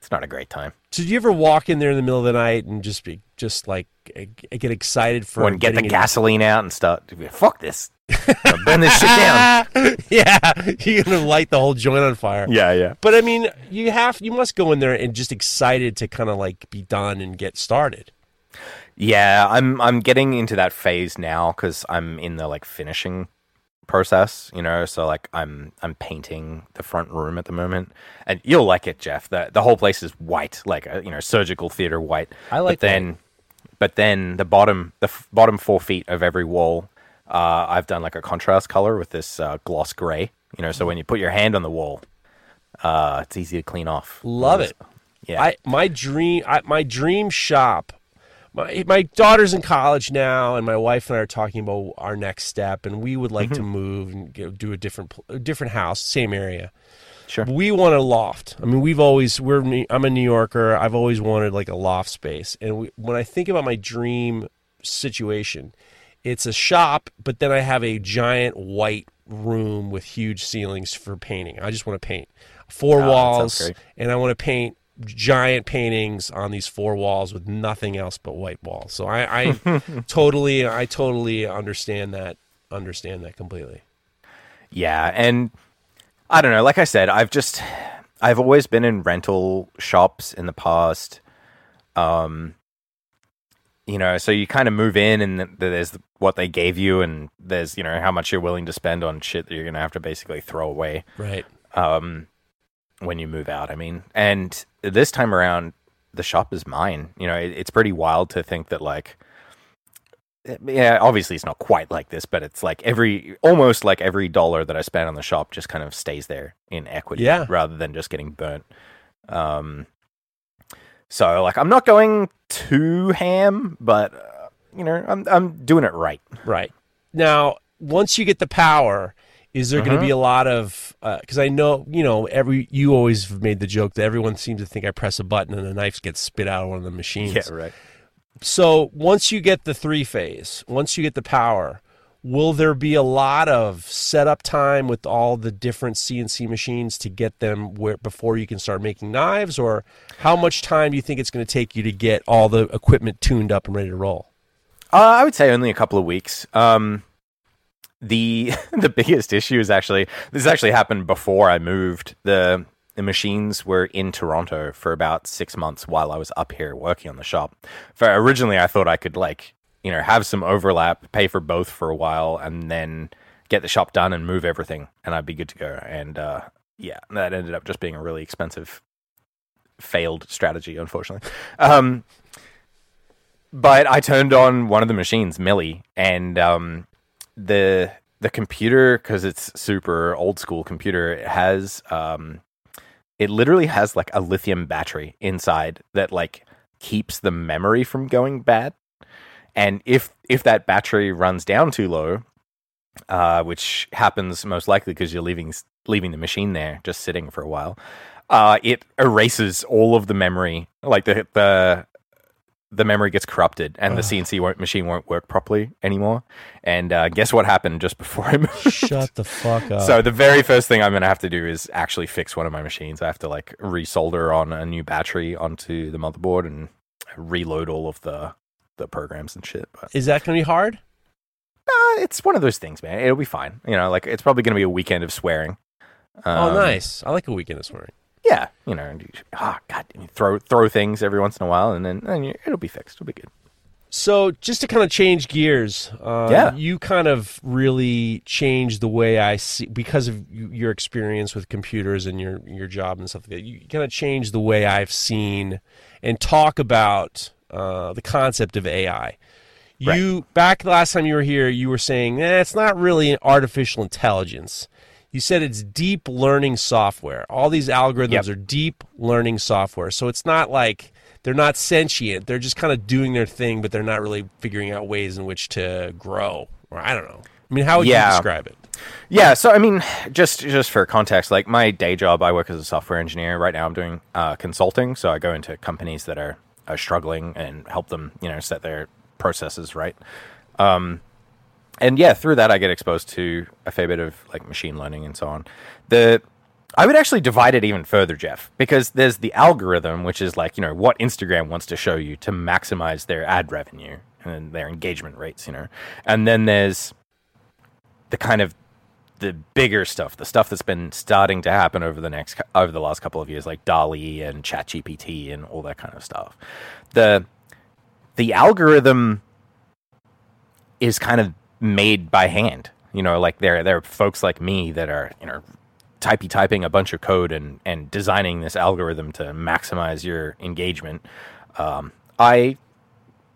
it's not a great time. So did you ever walk in there in the middle of the night and just be just like eh, get excited for When get the gasoline out and start, fuck this, burn this shit down. (laughs) yeah, you're gonna light the whole joint on fire. Yeah, yeah. But I mean, you have you must go in there and just excited to kind of like be done and get started. Yeah, I'm I'm getting into that phase now because I'm in the like finishing process, you know. So like I'm I'm painting the front room at the moment, and you'll like it, Jeff. the The whole place is white, like a, you know surgical theater white. I like But then, but then the bottom the f- bottom four feet of every wall, uh, I've done like a contrast color with this uh, gloss gray. You know, so when you put your hand on the wall, uh, it's easy to clean off. Love it. Yeah. I my dream I, my dream shop. My my daughter's in college now, and my wife and I are talking about our next step, and we would like to move and get, do a different a different house, same area. Sure. We want a loft. I mean, we've always we're I'm a New Yorker. I've always wanted like a loft space, and we, when I think about my dream situation, it's a shop, but then I have a giant white room with huge ceilings for painting. I just want to paint four Oh, walls, and I want to paint giant paintings on these four walls with nothing else but white walls. So I, I (laughs) totally, I totally understand that. Understand that completely. Yeah, and I don't know. Like I said, I've just I've always been in rental shops in the past. Um, you know, so you kind of move in, and there's what they gave you, and there's you know how much you're willing to spend on shit that you're gonna have to basically throw away Right. um, when you move out. I mean, and this time around, the shop is mine. You know, it, it's pretty wild to think that like, eh, yeah, obviously it's not quite like this, but it's like every almost like every dollar that I spend on the shop just kind of stays there in equity, Yeah. rather than just getting burnt. Um, so like I'm not going too ham, but uh, you know, I'm I'm doing it right. Right. Now, once you get the power, is there going to be a lot of because I know you know every you always have made the joke that everyone seems to think I press a button and the knife gets spit out of one of the machines. Yeah, right. So once you get the three phase, once you get the power, will there be a lot of setup time with all the different CNC machines to get them where before you can start making knives, or how much time do you think it's going to take you to get all the equipment tuned up and ready to roll? Uh, I would say only a couple of weeks. Um, the (laughs) the biggest issue is actually this actually happened before I moved. The the machines were in Toronto for about six months while I was up here working on the shop. For originally, I thought I could like you know have some overlap, pay for both for a while, and then get the shop done and move everything, and I'd be good to go. And uh, yeah, that ended up just being a really expensive, failed strategy, unfortunately. Um, but I turned on one of the machines, Millie, and um, the the computer because it's super old school computer it has um, it literally has like a lithium battery inside that like keeps the memory from going bad, and if if that battery runs down too low, uh, which happens most likely because you're leaving leaving the machine there just sitting for a while, uh, it erases all of the memory, like the the the memory gets corrupted and the CNC won't, machine won't work properly anymore. And uh, guess what happened just before I (laughs) moved? Shut the fuck up. So the very first thing I'm going to have to do is actually fix one of my machines. I have to like resolder on a new battery onto the motherboard and reload all of the the programs and shit. But Is that going to be hard? uh, it's one of those things, man. It'll be fine. You know, like it's probably going to be a weekend of swearing. oh, Um, nice. I like a weekend this morning. Yeah, you know, and you, ah, God, you throw throw things every once in a while, and then and you, it'll be fixed. It'll be good. So, just to kind of change gears, uh, Yeah. you kind of really changed the way I see because of your experience with computers and your your job and stuff like that. You kind of changed the way I've seen and talk about uh, the concept of AI. You back the last time you were here, you were saying eh, it's not really an artificial intelligence. You said it's deep learning software. All these algorithms Yep. are deep learning software. So it's not like they're not sentient. They're just kind of doing their thing, but they're not really figuring out ways in which to grow. Or I don't know. I mean, how would you describe it? Yeah, so I mean, just just for context, like my day job, I work as a software engineer. Right now, I'm doing uh, consulting, so I go into companies that are are struggling and help them, you know, set their processes right. Um, and yeah, through that, I get exposed to a fair bit of like machine learning and so on. The I would actually divide it even further, Jeff, because there's the algorithm, which is like you know what Instagram wants to show you to maximize their ad revenue and their engagement rates, you know, and then there's the kind of the bigger stuff, the stuff that's been starting to happen over the next over the last couple of years, like DALL-E and ChatGPT and all that kind of stuff. The the algorithm is kind of made by hand. You know, like there there are folks like me that are you know typey typing a bunch of code and and designing this algorithm to maximize your engagement. Um, I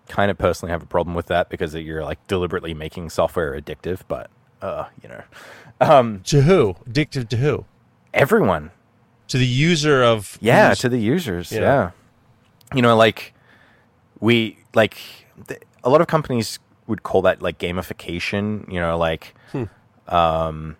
kind of personally have a problem with that because you're like deliberately making software addictive, but uh, you know, um, To who? Addictive to who? everyone To the user of Yeah, to the users. Yeah. Yeah. You know, like we like th- a lot of companies would call that like gamification. You know, like um.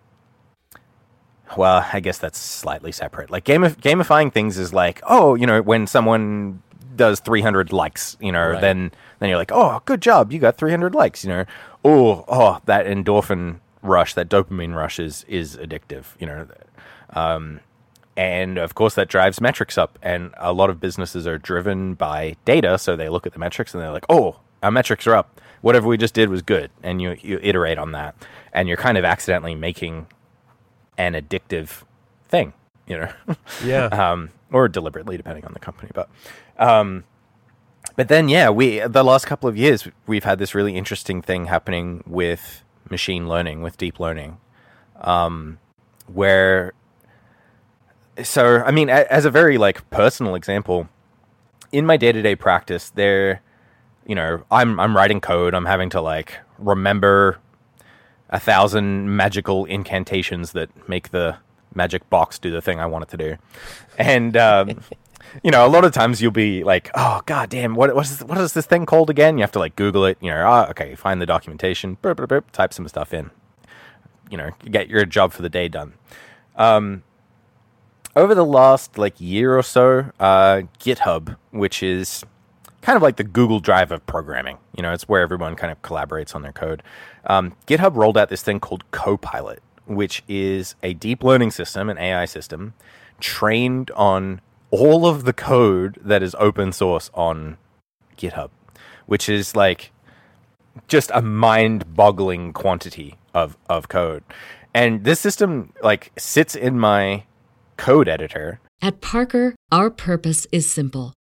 Well, I guess that's slightly separate. Like gamif- gamifying things is like, oh, you know, when someone does 300 likes, you know, Right. then then you're like, oh, good job, you got 300 likes, you know. Oh, oh, that endorphin rush, that dopamine rush is is addictive, you know. Um, and of course, that drives metrics up. And a lot of businesses are driven by data. So they look at the metrics and they're like, oh, our metrics are up. Whatever we just did was good. And you, you iterate on that. And you're kind of accidentally making an addictive thing, you know, (laughs) Yeah. um, or deliberately, depending on the company. But, um, but then, yeah, we the last couple of years we've had this really interesting thing happening with machine learning, with deep learning, um, where so I mean, as a very like personal example, in my day to day practice, there, you know, I'm I'm writing code. I'm having to like remember a thousand magical incantations that make the magic box do the thing I want it to do, and um, you know, a lot of times you'll be like, oh god damn, what what is what is this thing called again? You have to like Google it. You know, ah, okay, find the documentation, burp, burp, burp, type some stuff in. You know, get your job for the day done over the last like year or so, uh, GitHub, which is kind of like the Google Drive of programming, you know, it's where everyone kind of collaborates on their code. Um, GitHub rolled out this thing called Copilot, which is a deep learning system, an AI system, trained on all of the code that is open source on GitHub, which is like just a mind-boggling quantity of of code. And this system like sits in my code editor At Parker, our purpose is simple.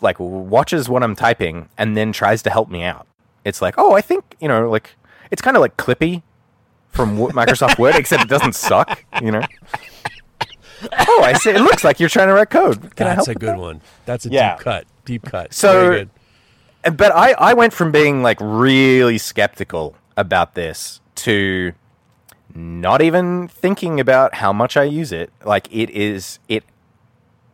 Like watches what I'm typing and then tries to help me out. It's like, oh, I think you know, like it's kind of like Clippy from Microsoft Word, except it doesn't suck. You know. Oh, I see. It looks like you're trying to write code. Can I That's a good that? one. That's a Yeah. deep cut. Deep cut. So-. But I, I went from being like really skeptical about this to not even thinking about how much I use it. Like it is it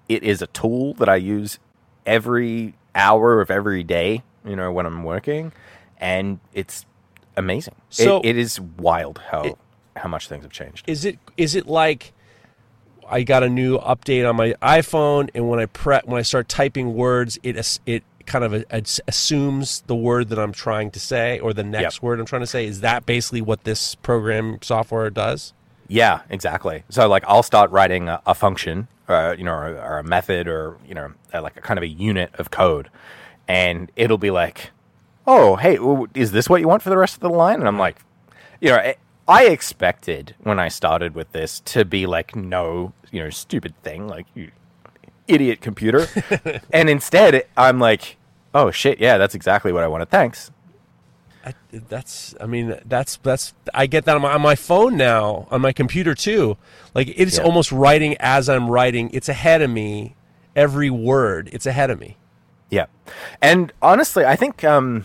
it is a tool that I use every hour of every day, you know, when I'm working, and it's amazing. So- it, it is wild how how much things have changed. Is it is it like I got a new update on my iPhone, and when I pre when I start typing words, it it kind of assumes the word that I'm trying to say or the next Yep. word I'm trying to say. Is that basically what this program software does? Yeah, exactly. So like I'll start writing a, a function, or, you know, or, or a method, or you know, uh, like a kind of a unit of code, and it'll be like, "Oh, hey, is this what you want for the rest of the line?" And I'm like, you know, I- I expected when I started with this to be like, "No, you know, stupid thing, like you idiot computer," (laughs) and instead I'm like, "Oh shit, yeah, that's exactly what I wanted. Thanks." I, that's I mean that's that's I get that on my, on my phone now on my computer too. Like it's Yeah. almost writing as I'm writing. It's ahead of me. Every word, it's ahead of me. Yeah. And honestly, I think um,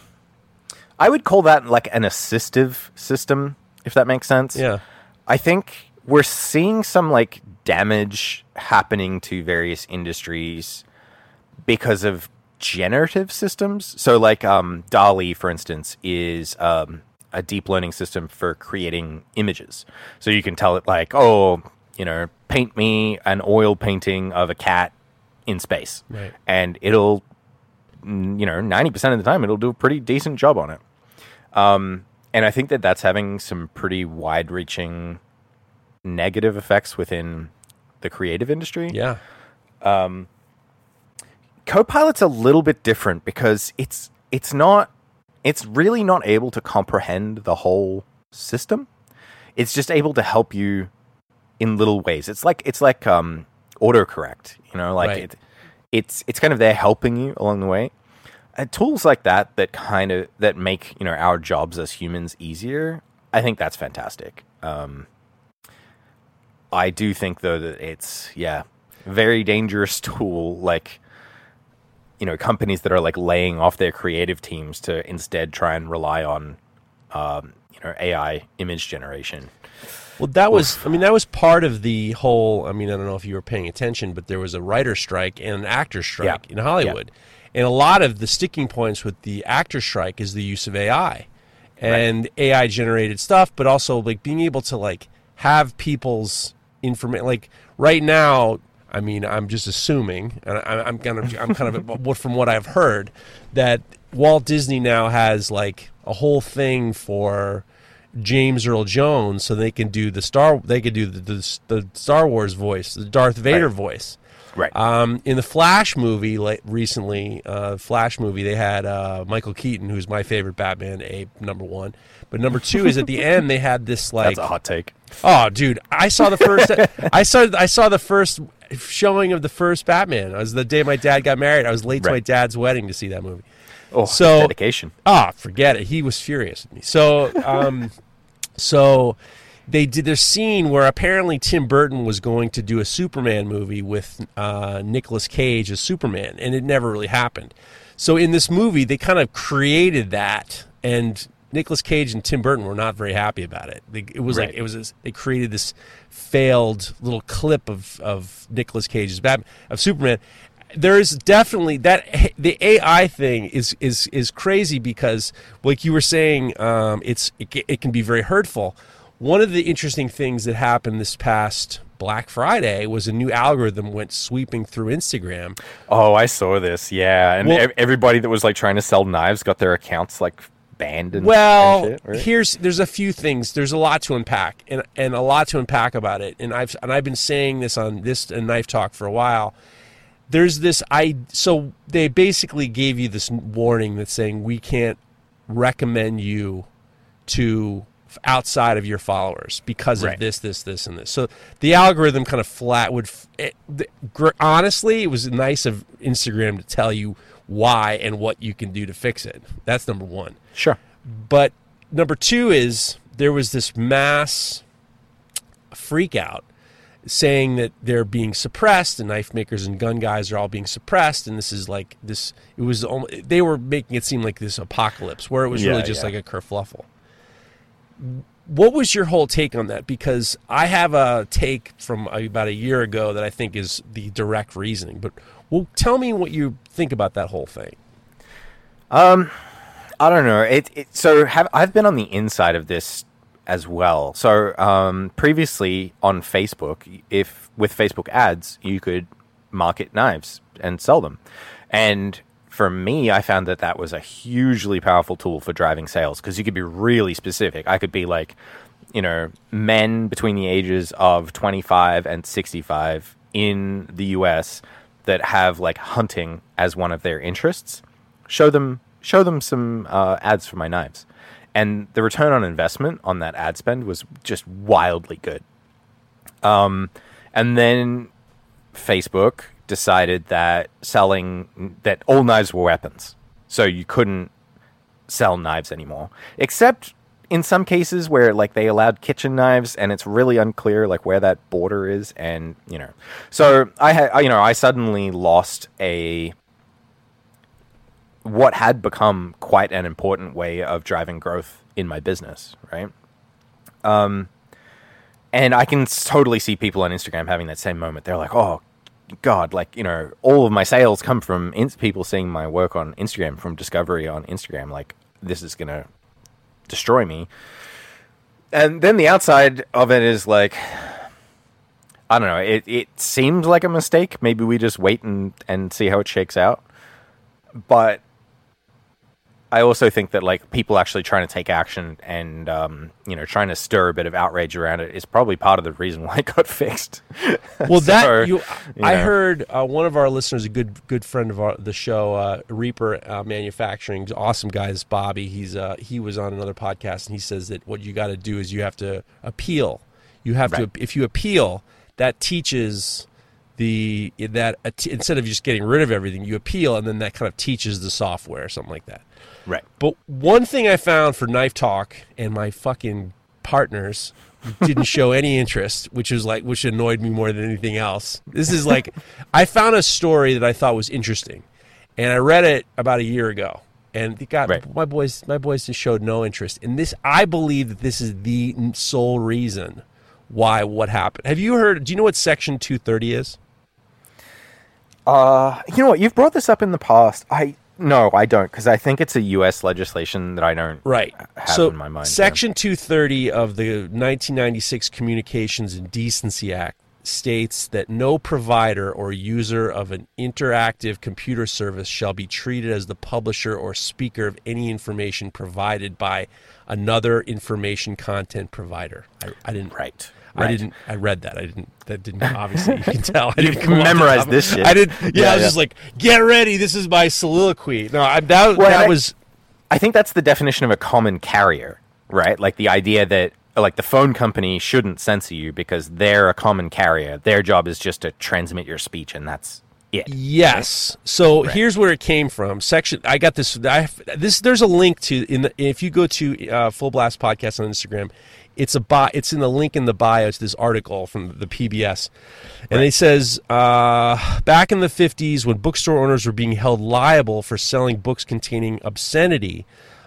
I would call that like an assistive system, if that makes sense. Yeah. I think we're seeing some like damage happening to various industries because of generative systems. So, like um, DALL-E, for instance, is um, a deep learning system for creating images. So you can tell it like, oh, you know, paint me an oil painting of a cat in space, Right. and it'll, you know, ninety percent of the time it'll do a pretty decent job on it. Um, and I think that that's having some pretty wide-reaching negative effects within the creative industry. Yeah. Copilot's a little bit different because it's it's not it's really not able to comprehend the whole system. It's just able to help you in little ways. It's like it's like um autocorrect, you know, like Right. it, it's it's kind of there helping you along the way. And tools like that that kind of that make, you know, our jobs as humans easier. I think that's fantastic. Um I do think though that it's yeah, very dangerous (laughs) tool like you know companies that are like laying off their creative teams to instead try and rely on um, you know AI image generation. Well, that was, I mean, that was part of the whole. I mean, I don't know if you were paying attention, but there was a writer strike and an actor strike Yeah. in Hollywood. Yeah. And a lot of the sticking points with the actor strike is the use of AI and AI generated stuff, but also like being able to like have people's information. Like right now, I mean, I'm just assuming, and I, I'm kind of, I'm kind of from what I've heard that Walt Disney now has like a whole thing for James Earl Jones, so they can do the Star, they could do the, the, the Star Wars voice, the Darth Vader Right. voice. Right. Um, in the Flash movie, like recently, uh, Flash movie, they had uh, Michael Keaton, who's my favorite Batman, a number one. But number two is at the end they had this (laughs) like, That's a hot take. Oh, dude, I saw the first, I saw, I saw the first showing of the first Batman. It was the day my dad got married. I was late to my dad's wedding to see that movie. Oh, So- dedication. Ah, forget it. He was furious with me. So, um, so they did their scene where apparently Tim Burton was going to do a Superman movie with uh, Nicolas Cage as Superman, and it never really happened. So in this movie, they kind of created that, and Nicolas Cage and Tim Burton were not very happy about it. They, it was like it was this, they created this failed little clip of of Nicolas Cage's Batman of Superman. There is definitely that the AI thing is is is crazy because, like you were saying, um, it's it, it can be very hurtful. One of the interesting things that happened this past Black Friday was a new algorithm went sweeping through Instagram. Oh, I saw this. Yeah, and Well- everybody that was like trying to sell knives got their accounts like and Well, shit, right? here's there's a few things. There's a lot to unpack, and and a lot to unpack about it. And I've and I've been saying this on this and knife talk for a while. There's this I so they basically gave you this warning that's saying we can't recommend you to outside of your followers because of Right. this, this, this, and this. So the algorithm kind of flat would. It, the, honestly, it was nice of Instagram to tell you why and what you can do to fix it. That's number one. sure. But number two is there was this mass freak out saying that they're being suppressed and knife makers and gun guys are all being suppressed and this is like this it was they were making it seem like this apocalypse where it was really just yeah. like a kerfluffle what was your whole take on that because i have a take from about a year ago that i think is the direct reasoning but well tell me what you think about that whole thing Um, I don't know. It, it so have I've been on the inside of this as well. So um, previously on Facebook, if with Facebook ads, you could market knives and sell them, and for me, I found that that was a hugely powerful tool for driving sales because you could be really specific. I could be like, you know, men between the ages of 25 and 65 in the US that have like hunting as one of their interests show them show them some uh, ads for my knives and the return on investment on that ad spend was just wildly good um, and then facebook decided that selling that all knives were weapons. So you couldn't sell knives anymore. Except in some cases where like they allowed kitchen knives and it's really unclear like where that border is and you know. So i had you know i suddenly lost a what had become quite an important way of driving growth in my business right? Um and I can totally see people on Instagram having that same moment. They're like, "Oh, God!" Like you know, all of my sales come from people seeing my work on Instagram, from discovery on Instagram. Like this is gonna destroy me. And then the outside of it is like, I don't know. It it seems like a mistake. Maybe we just wait and and see how it shakes out. But I also think that like people actually trying to take action and um, you know trying to stir a bit of outrage around it is probably part of the reason why it got (laughs) fixed. Well, that So, you, you I know. heard uh, one of our listeners, a good good friend of our, the show, uh, Reaper uh, Manufacturing, awesome guy is Bobby. He's uh, he was on another podcast and he says that what you got to do is you have to appeal. You have Right. to if you appeal, that teaches the that uh, instead of just getting rid of everything, you appeal and then that kind of teaches the software or something like that. Right. But one thing I found for Knife Talk and my fucking partners didn't show (laughs) any interest, which was like which annoyed me more than anything else. This is like I found a story that I thought was interesting, and I read it about a year ago. And it got Right. my boys. My boys just showed no interest in this. I believe that this is the sole reason why what happened. Have you heard? Do you know what Section Two Thirty is? Uh, you know what? You've brought this up in the past. I no, I don't, because I think it's a U.S. legislation that I don't right have so in my mind. yeah. section 230 of the 1996 communications and decency act states that no provider or user of an interactive computer service shall be treated as the publisher or speaker of any information provided by another information content provider i, I didn't Right. I didn't. I read that. I didn't. That didn't. Obviously, you can (laughs) tell. I You didn't come off the memorized this shit. I did. Yeah, Yeah, I was yeah. just like, get ready. This is my soliloquy. No, I, that Well, that I- was I think that's the definition of a common carrier, right? Like the idea that like the phone company shouldn't censor you because they're a common carrier. Their job is just to transmit your speech, and that's it. Yes. So here's where it came from. Section. I got this. I this. There's a link to in the. If you go to uh, Full Blast Podcast on Instagram, it's a bio, It's in the link in the bio to this article from the PBS, and it says uh, back in the 50s when bookstore owners were being held liable for selling books containing obscenity.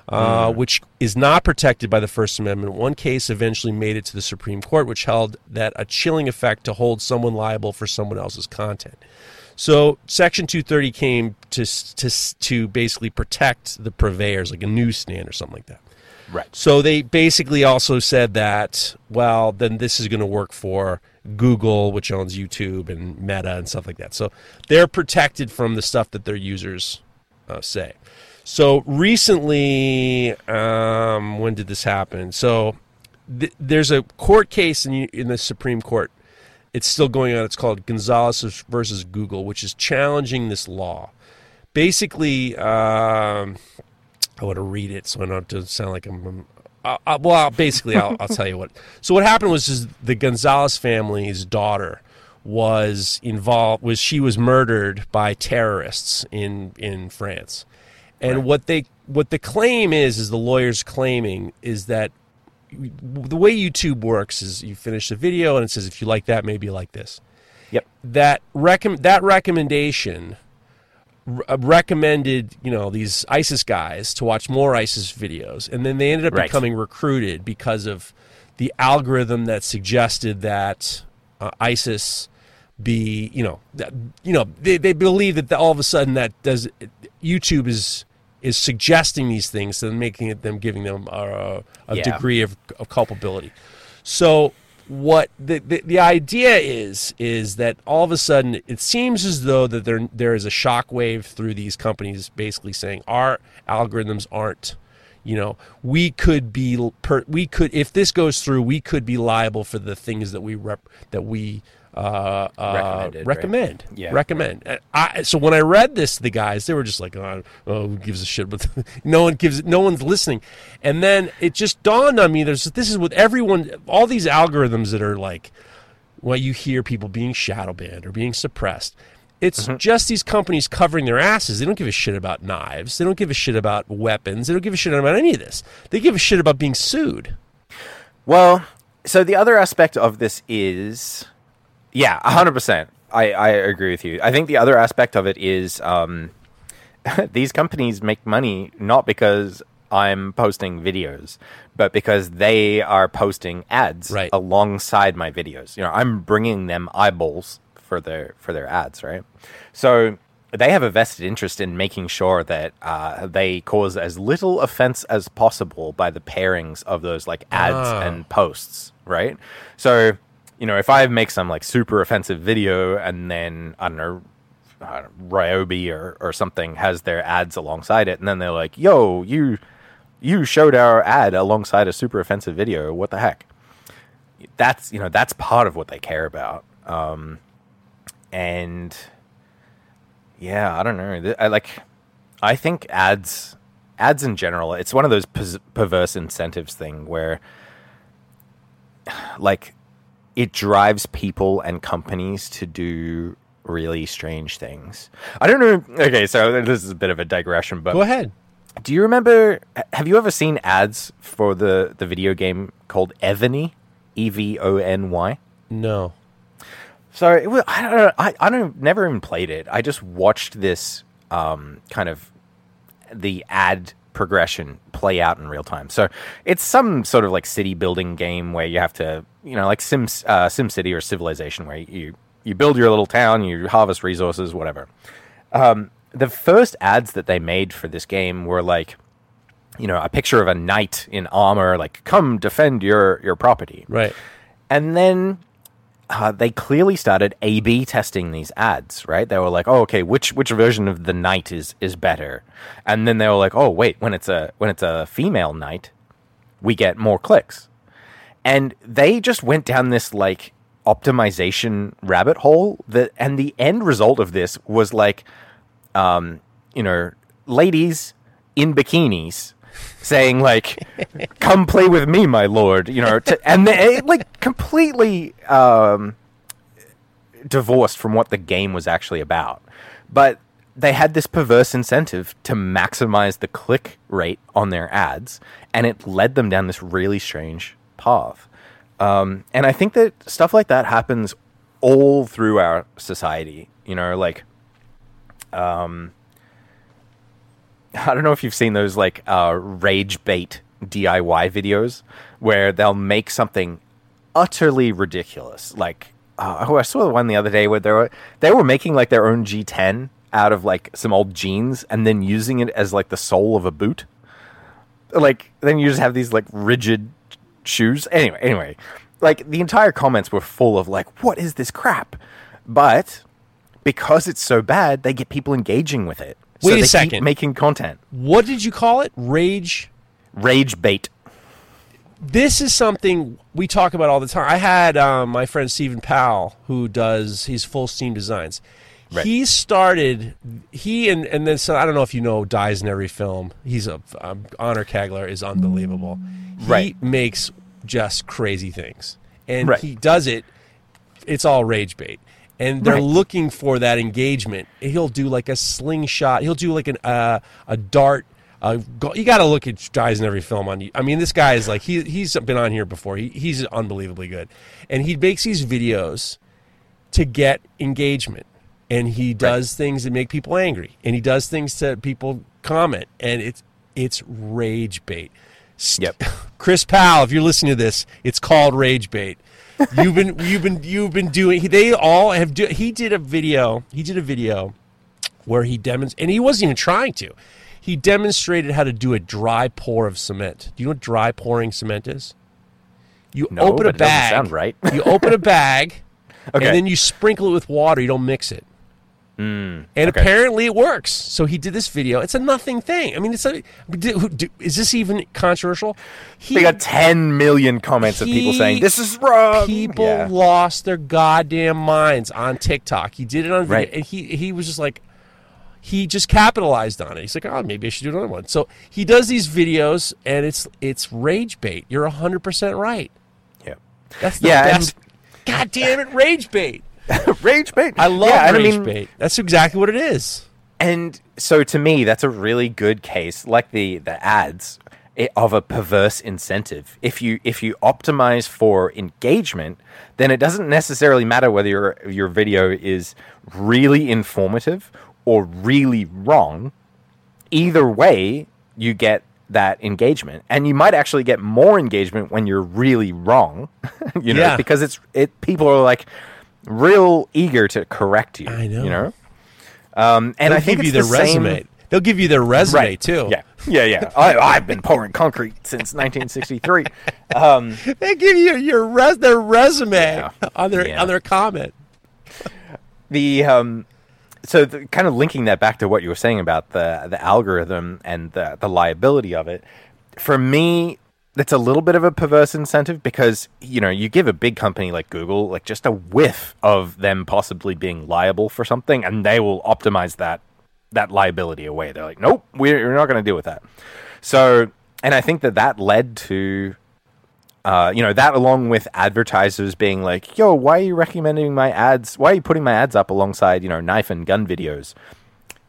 Uh, which is not protected by the First Amendment. One case eventually made it to the Supreme Court, which held that a chilling effect to hold someone liable for someone else's content. So Section 230 came to to to basically protect the purveyors, like a newsstand or something like that. Right. So they basically also said that, well, then this is going to work for Google, which owns YouTube and Meta and stuff like that. So they're protected from the stuff that their users uh, say. So recently, um, when did this happen? So th- there's a court case in, in the Supreme Court. It's still going on. It's called Gonzalez versus Google, which is challenging this law. Basically, um, I want to read it so I don't to sound like I'm. I'm uh, uh, well, basically, I'll, I'll tell you what. So what happened was, is the Gonzalez family's daughter was involved. Was she was murdered by terrorists in in France, and what they what the claim is is the lawyers claiming is that the way YouTube works is you finish the video and it says if you like that, maybe you like this Yep. that recomm- that recommendation recommended you know these ISIS guys to watch more ISIS videos, and then they ended up Right. becoming recruited because of the algorithm that suggested that uh, ISIS be you know that, you know they, they believe that the, all of a sudden that does YouTube is is suggesting these things and making it them giving them a, a Yeah. degree of, of culpability. So what the, the the idea is is that all of a sudden it seems as though that there there is a shockwave through these companies basically saying our algorithms aren't you know we could be per, we could if this goes through we could be liable for the things that we rep, that we uh, uh, Recommended, right? recommend. Yeah. recommend. And I, so when I read this the guys they were just like oh, oh who gives a shit? (laughs) But no one gives no one's listening. And then it just dawned on me there's this is with everyone all these algorithms that are like well you hear people being shadow banned or being suppressed. It's Mm-hmm. just these companies covering their asses. They don't give a shit about knives. They don't give a shit about weapons. They don't give a shit about any of this. They give a shit about being sued. Well, so the other aspect of this is, yeah, hundred percent. I I agree with you. I think the other aspect of it is, um, (laughs) these companies make money not because I'm posting videos, but because they are posting ads Right. alongside my videos. You know, I'm bringing them eyeballs for their for their ads, right? So they have a vested interest in making sure that uh, they cause as little offense as possible by the pairings of those like ads Ah. and posts, right? So, you know, if I make some like super offensive video and then I don't know, Ryobi or, or something has their ads alongside it, and then they're like, "Yo, you you showed our ad alongside a super offensive video. What the heck?" That's you know that's part of what they care about, um, and yeah, I don't know. I like. I think ads ads in general. It's one of those perverse incentives thing where, like, it drives people and companies to do really strange things. I don't know. Okay, so this is a bit of a digression, but Go ahead. do you remember? Have you ever seen ads for the the video game called Evony? E V O N Y. No. So it was, I don't know. I, I don't never even played it. I just watched this um, kind of the ad progression play out in real time. So it's some sort of like city building game where you have to, you know, like Sim uh, Sim City or Civilization, where you you build your little town, you harvest resources, whatever. Um, the first ads that they made for this game were like, you know, a picture of a knight in armor, like "Come defend your your property." Right. And then uh, they clearly started A/B testing these ads, right? They were like, "Oh, okay, which which version of the knight is is better?" And then they were like, "Oh, wait, when it's a when it's a female knight, we get more clicks." And they just went down this like optimization rabbit hole that and the end result of this was like um, you know, ladies in bikinis saying like, "Come play with me, my lord," you know, to, and they, it, like completely um, divorced from what the game was actually about. But they had this perverse incentive to maximize the click rate on their ads, and it led them down this really strange path. Um, and I think that stuff like that happens all through our society. You know, like (laughs) I don't know if you've seen those like uh, rage bait DIY videos where they'll make something utterly ridiculous. Like, uh, oh, I saw the one the other day where they were they were making like their own G10 out of like some old jeans and then using it as like the sole of a boot. Like, then you just have these like rigid shoes. Anyway, anyway, like the entire comments were full of like, what is this crap? But because it's so bad, they get people engaging with it. So Wait a they keep second. making content. What did you call it? Rage. Rage bait. This is something we talk about all the time. I had um, my friend Stephen Powell, who does he's full steam designs. Right. He started he and and then so I don't know if you know dies in every film. He's a um, Honor Kagler is unbelievable. Right. He makes just crazy things, and Right. he does it. It's all rage bait, and they're Right. looking for that engagement. He'll do like a slingshot. He'll do like an uh, a dart. Uh, you got to look at guys in every film on you. I mean, this guy is like he he's been on here before. He, he's unbelievably good, and he makes these videos to get engagement, and he does things that make people angry, and he does things to people comment, and it's it's rage bait. Yep. (laughs) Chris Powell, if you're listening to this, it's called rage bait. You've been you've been you've been doing. They all have. Do, he did a video. He did a video where he demonstrated, and he wasn't even trying to. He demonstrated how to do a dry pour of cement. Do you know what dry pouring cement is? You No, open a bag. sound right. you open a bag, (laughs) Okay. and then you sprinkle it with water. You don't mix it. Mm. and okay. apparently it works. So he did this video. It's a nothing thing. I mean, it's a, do- who- do- is this even controversial? He, They got 10 million comments of people saying, this is wrong. People Yeah. lost their goddamn minds on TikTok. He did it on video, Right. and he he was just like, he just capitalized on it. He's like, oh, maybe I should do another one. So he does these videos, and it's it's rage bait. You're hundred percent right. Yeah. That's the Yeah, and- best. God damn it, rage bait. (laughs) Rage bait. I love yeah, rage I mean, bait. That's exactly what it is. And so to me, that's a really good case, like the the ads eh, of a perverse incentive. If you if you optimize for engagement, then it doesn't necessarily matter whether your your video is really informative or really wrong. Either way, you get that engagement, and you might actually get more engagement when you're really wrong. (laughs) you know, Yeah. because it's it people are like real eager to correct you. I know. You know, um, and They'll I think give you their the same- resume. They'll give you their resume right too. Yeah, yeah, yeah. I, I've been pouring concrete since 1963. Um, (laughs) They give you your res their resume Yeah. on their Yeah. on their comment. the um, so the, kind of linking that back to what you were saying about the the algorithm and the the liability of it. For me, that's a little bit of a perverse incentive because you know you give a big company like Google like just a whiff of them possibly being liable for something, and they will optimize that that liability away. They're like, nope, we're, not going to deal with that. So, and I think that that led to uh, you know, that along with advertisers being like, yo, why are you recommending my ads? Why are you putting my ads up alongside, you know, knife and gun videos?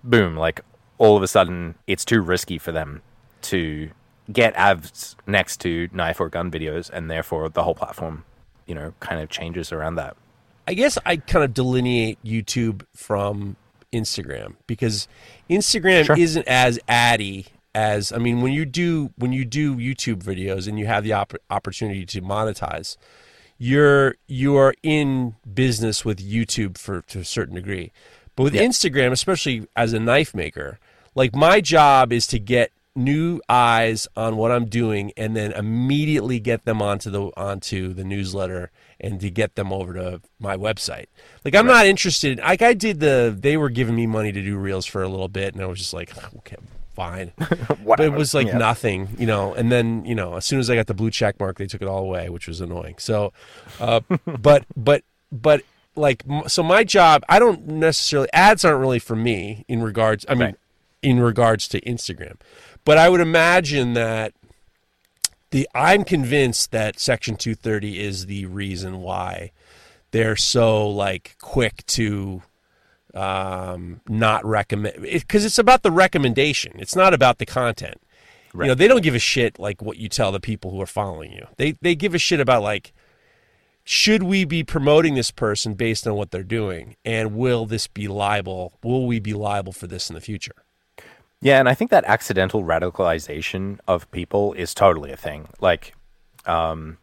Boom, like all of a sudden it's too risky for them to get ads next to knife or gun videos, and therefore the whole platform, you know, kind of changes around that. I guess I kind of delineate YouTube from Instagram because Instagram Sure. isn't as addy as I mean when you do when you do YouTube videos and you have the opp- opportunity to monetize you're you're in business with YouTube for to a certain degree. But with Instagram, especially as a knife maker, like my job is to get new eyes on what I'm doing and then immediately get them onto the onto the newsletter and to get them over to my website. Like I'm not interested like I did the they were giving me money to do reels for a little bit and I was just like okay fine. (laughs) but it was like Yeah. nothing, you know. And then, you know, as soon as I got the blue check mark, they took it all away, which was annoying. So, uh, (laughs) but but but like, so my job, I don't necessarily ads aren't really for me in regards. I mean, Right. in regards to Instagram, but I would imagine that the I'm convinced that Section 230 is the reason why they're so like quick to um, not recommend because it's about the recommendation. It's not about the content. You know, they don't give a shit like what you tell the people who are following you. They they give a shit about like should we be promoting this person based on what they're doing and will this be liable? Will we be liable for this in the future? Yeah, and I think that accidental radicalization of people is totally a thing. Like, um,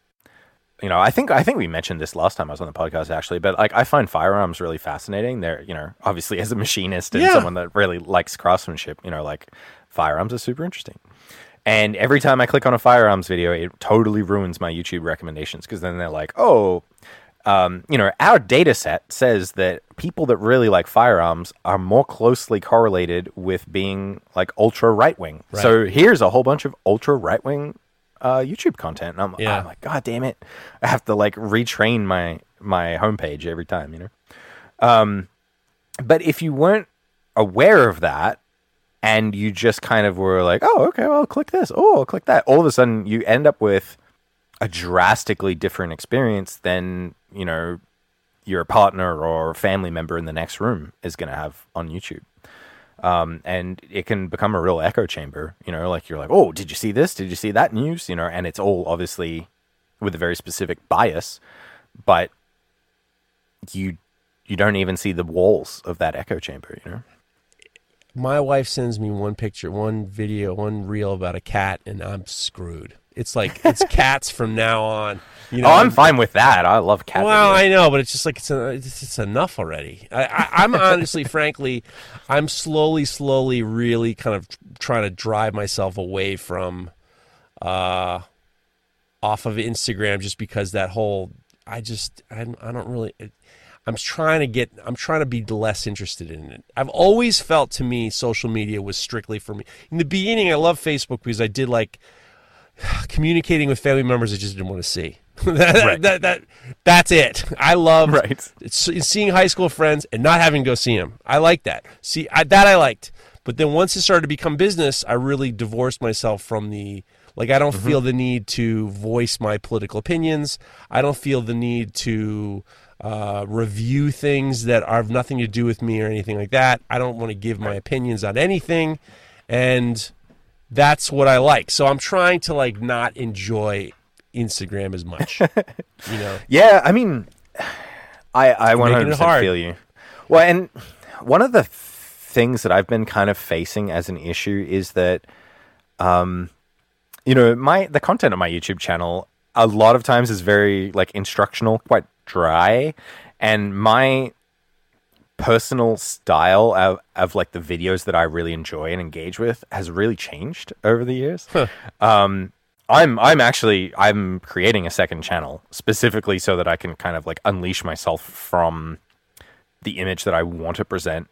you know, I think I think we mentioned this last time I was on the podcast actually, but like I find firearms really fascinating. They're, you know, obviously as a machinist and Yeah. someone that really likes craftsmanship, you know, like firearms are super interesting. And every time I click on a firearms video, it totally ruins my YouTube recommendations because then they're like, oh, um, you know, our data set says that people that really like firearms are more closely correlated with being like ultra right wing. So here's a whole bunch of ultra right wing uh, YouTube content. And I'm, Yeah. I'm like, God damn it. I have to like retrain my, my homepage every time, you know? Um, but if you weren't aware of that and you just kind of were like, oh, okay, well, I'll click this. Oh, I'll click that. All of a sudden you end up with a drastically different experience than you know your partner or a family member in the next room is going to have on YouTube. Um, and it can become a real echo chamber. You know, like you're like, oh, did you see this? Did you see that news? You know, and it's all obviously with a very specific bias, but you you don't even see the walls of that echo chamber. You know. My wife sends me one picture, one video, one reel about a cat, and I'm screwed. It's like it's (laughs) cats from now on. You know, oh, I'm fine with that. I love cat. Well, videos. I know, but it's just like it's it's, it's enough already. I, I, I'm (laughs) honestly, frankly, I'm slowly, slowly, really kind of trying to drive myself away from, uh, off of Instagram, just because that whole, I just, I, I don't really. I'm trying to get. I'm trying to be less interested in it. I've always felt to me social media was strictly for me. In the beginning, I loved Facebook because I did like (sighs) communicating with family members I just didn't want to see. (laughs) that, Right. that, that, that's it. I love Right. seeing high school friends and not having to go see them. I like that. See, I, that I liked. But then once it started to become business, I really divorced myself from the like. I don't feel the need to voice my political opinions. I don't feel the need to uh, review things that have nothing to do with me or anything like that. I don't want to give my opinions on anything, and that's what I like. So I'm trying to like not enjoy Instagram as much. (laughs) you know, Yeah, I mean, I I one hundred percent feel you. Well, and one of the things that I've been kind of facing as an issue is that, um, you know, my the content on my YouTube channel a lot of times is very like instructional, quite dry, and my personal style of, of like the videos that I really enjoy and engage with has really changed over the years. Um, I'm I'm actually I'm creating a second channel specifically so that I can kind of like unleash myself from the image that I want to present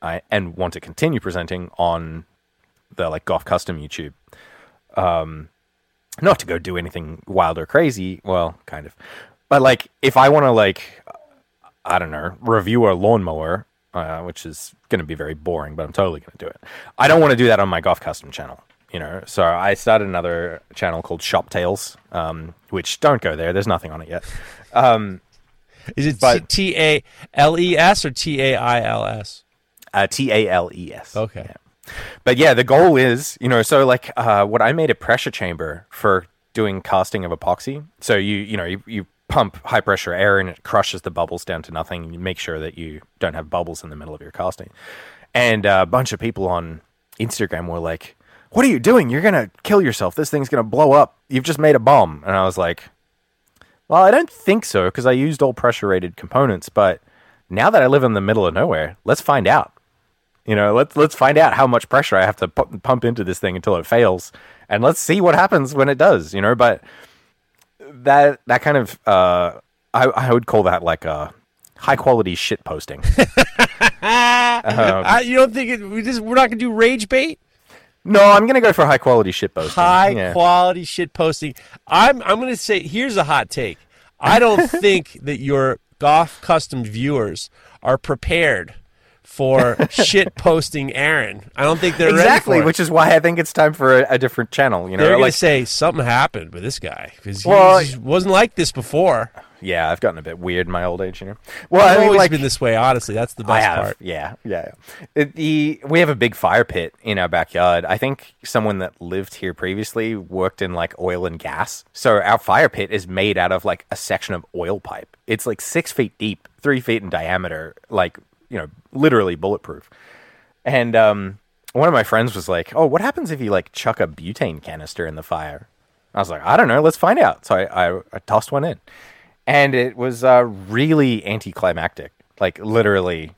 I, and want to continue presenting on the like Gough Custom YouTube. Um, not to go do anything wild or crazy, well, kind of, but like if I want to like I don't know review a lawnmower, uh, which is going to be very boring, but I'm totally going to do it. I don't want to do that on my Gough Custom channel. You know, so I started another channel called Shop Tales, um, which don't go there. There's nothing on it yet. Um, Is it T A L E S or T A I L S? uh, T A L E S. Okay. Yeah. But yeah, the goal is, you know, so like uh, what I made a pressure chamber for doing casting of epoxy. So you, you know, you, you pump high pressure air and it crushes the bubbles down to nothing. You make sure that you don't have bubbles in the middle of your casting. And a bunch of people on Instagram were like, "What are you doing? You're gonna kill yourself. This thing's gonna blow up. You've just made a bomb." And I was like, "Well, I don't think so because I used all pressure rated components. But now that I live in the middle of nowhere, let's find out." You know, let's let's find out how much pressure I have to pu- pump into this thing until it fails, and let's see what happens when it does. You know, but that that kind of uh, I I would call that like a high quality shit posting. (laughs) I, you don't think it, we just we're not gonna do rage bait? no, I'm gonna go for high quality shit posting. High Yeah. quality shit posting. I'm I'm gonna say here's a hot take. I don't (laughs) think that your Gough Custom viewers are prepared for shit posting Aaron. I don't think they're exactly, which is why I think it's time for a, a different channel. You know, they're gonna say something happened with this guy because he Well, just wasn't like this before. yeah, I've gotten a bit weird in my old age. You know, well, I've I mean, always like been this way. Honestly, that's the best part. yeah, yeah. yeah. It- the we have a big fire pit in our backyard. I think someone that lived here previously worked in like oil and gas. So our fire pit is made out of like a section of oil pipe. It's like six feet deep, three feet in diameter, like you know, literally bulletproof. And um, one of my friends was like, "Oh, what happens if you like chuck a butane canister in the fire?" I was like, "I don't know. Let's find out." So I, I, I tossed one in, and it was uh, really anticlimactic. Like literally,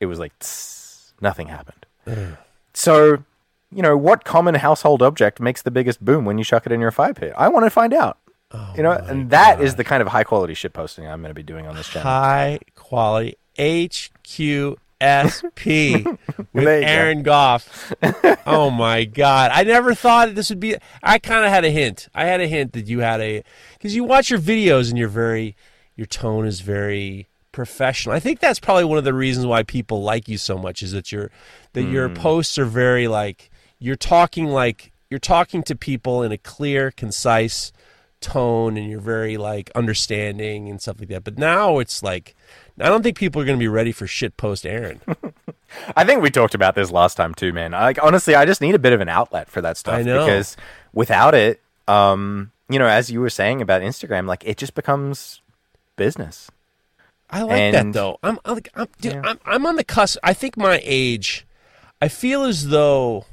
it was like tss, nothing happened. so, you know, what common household object makes the biggest boom when you chuck it in your fire pit? I want to find out. you know, and that is the kind of high quality shit posting I'm going to be doing on this channel. High quality HQSP (laughs) with you go. Aaron Gough. oh my God. I never thought this would be. I kind of had a hint. I had a hint that you had a. Because you watch your videos and you're very. Your tone is very professional. I think that's probably one of the reasons why people like you so much is that your that your Hmm. posts are very like you're talking like you're talking to people in a clear, concise tone and you're very like understanding and stuff like that. But now it's like I don't think people are going to be ready for shit post Aaron. (laughs) I think we talked about this last time too, man. Like honestly, I just need a bit of an outlet for that stuff I know. because without it, um, you know, as you were saying about Instagram, like it just becomes business. I like that though. I'm I'm, I'm, dude, Yeah. I'm I'm on the cusp. I think my age. I feel as though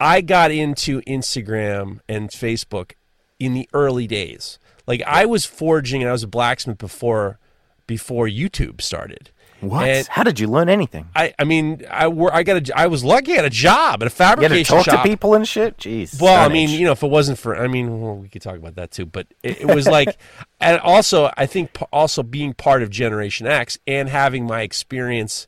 I got into Instagram and Facebook in the early days. Like I was forging and I was a blacksmith before before YouTube started. What? And How did you learn anything? I, I mean, I wor- I got a, I was lucky I had a job at a You fabrication talk shop. to people and shit. Jeez. Well, I mean, Age. you know, if it wasn't for, I mean, well, we could talk about that too. But it, it was like, (laughs) and also, I think also being part of Generation X and having my experience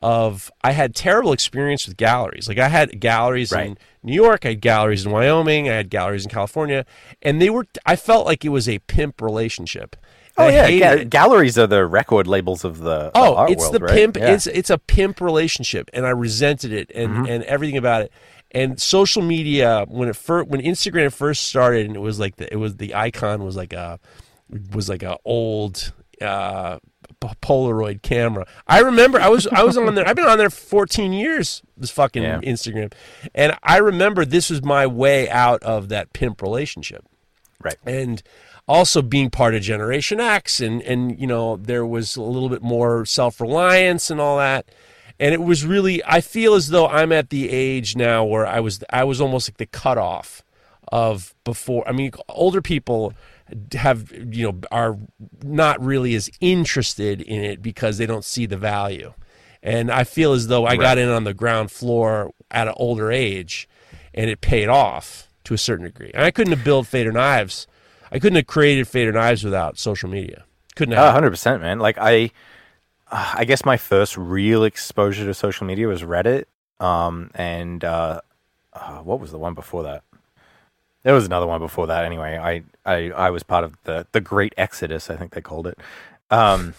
of, I had terrible experience with galleries. Like I had galleries in New York, I had galleries in Wyoming, I had galleries in California, and they were, I felt like it was a pimp relationship. Oh I yeah, ga- galleries are the record labels of the, the Oh, art it's world, the right? pimp. Yeah. It's it's a pimp relationship, and I resented it and Mm-hmm. and everything about it. And social media when it first when Instagram first started, and it was like the, it was the icon was like a was like a old uh, Polaroid camera. I remember I was I was on there. I've been on there 14 years. This fucking Yeah. Instagram, and I remember this was my way out of that pimp relationship right. and also being part of generation x and and you know there was a little bit more self-reliance and all that and it was really i feel as though i'm at the age now where i was i was almost like the cutoff of before. I mean, older people have you know are not really as interested in it because they don't see the value. And I feel as though I Right. got in on the ground floor at an older age, and it paid off to a certain degree. And I couldn't have built Feder Knives. I couldn't have created Feder Knives without social media. Couldn't have. 100%, man. Like I uh, I guess my first real exposure to social media was Reddit. Um and uh, uh what was the one before that? There was another one before that anyway. I I I was part of the the great exodus, I think they called it. Um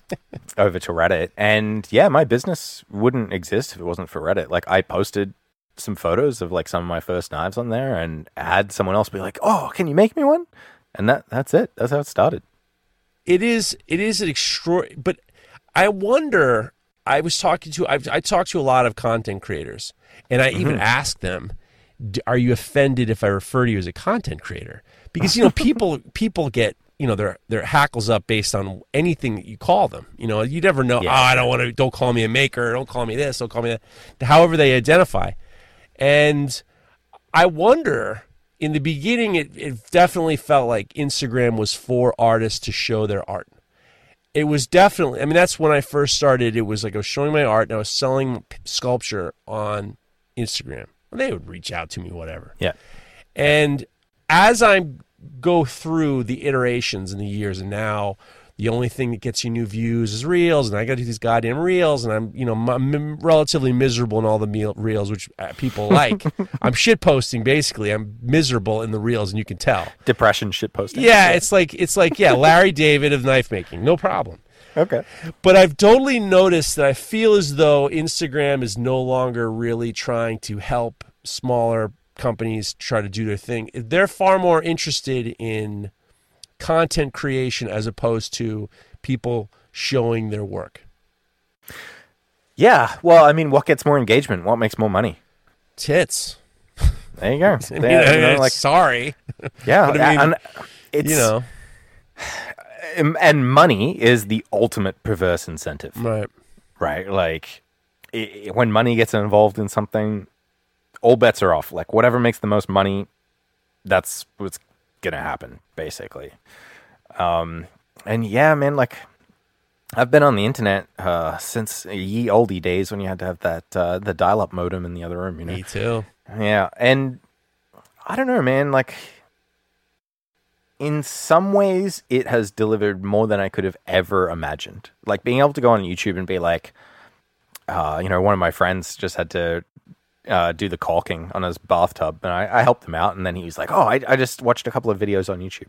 (laughs) over to Reddit. And yeah, my business wouldn't exist if it wasn't for Reddit. Like I posted some photos of like some of my first knives on there and had someone else be like, "Oh, can you make me one?" And that that's it. That's how it started. it is it is an extra but i wonder i was talking to I've, i talked to a lot of content creators and i even mm-hmm. asked them "D- are you offended if i refer to you as a content creator because you know (laughs) people people get you know their their hackles up based on anything that you call them you know you never know Yeah. oh i don't want to don't call me a maker don't call me this don't call me that however they identify and I wonder in the beginning it, it definitely felt like Instagram was for artists to show their art. It was definitely I mean that's when I first started it was like I was showing my art and I was selling sculpture on Instagram. They would reach out to me whatever. Yeah. And as I go through the iterations in the years, and now the only thing that gets you new views is reels, and I got to do these goddamn reels, and I'm you know I'm relatively miserable in all the reels, which uh, people like. (laughs) I'm shit posting basically. I'm miserable in the reels, and you can tell. Depression shit posting. Yeah, it's like it's like yeah, Larry (laughs) David of knife making, no problem. Okay. But I've totally noticed that I feel as though Instagram is no longer really trying to help smaller companies try to do their thing. They're far more interested in content creation as opposed to people showing their work. Yeah. Well, I mean, what gets more engagement? What makes more money? Tits. There you go. (laughs) I mean, you know, like sorry, (laughs) yeah, but I mean, and it's you know, and- money is the ultimate perverse incentive, right? right? Like i when money gets involved in something, all bets are off. Like whatever makes the most money, that's what's gonna happen, basically. Um, and yeah, man, like I've been on the internet uh, since ye oldie days when you had to have that uh, the dial-up modem in the other room. You know, Me too. Yeah, and I don't know, man. Like, in some ways, it has delivered more than I could have ever imagined. Like being able to go on YouTube and be like, uh, you know, one of my friends just had to uh, do the caulking on his bathtub, and I, I helped him out. And then he was like, "Oh, I, I just watched a couple of videos on YouTube."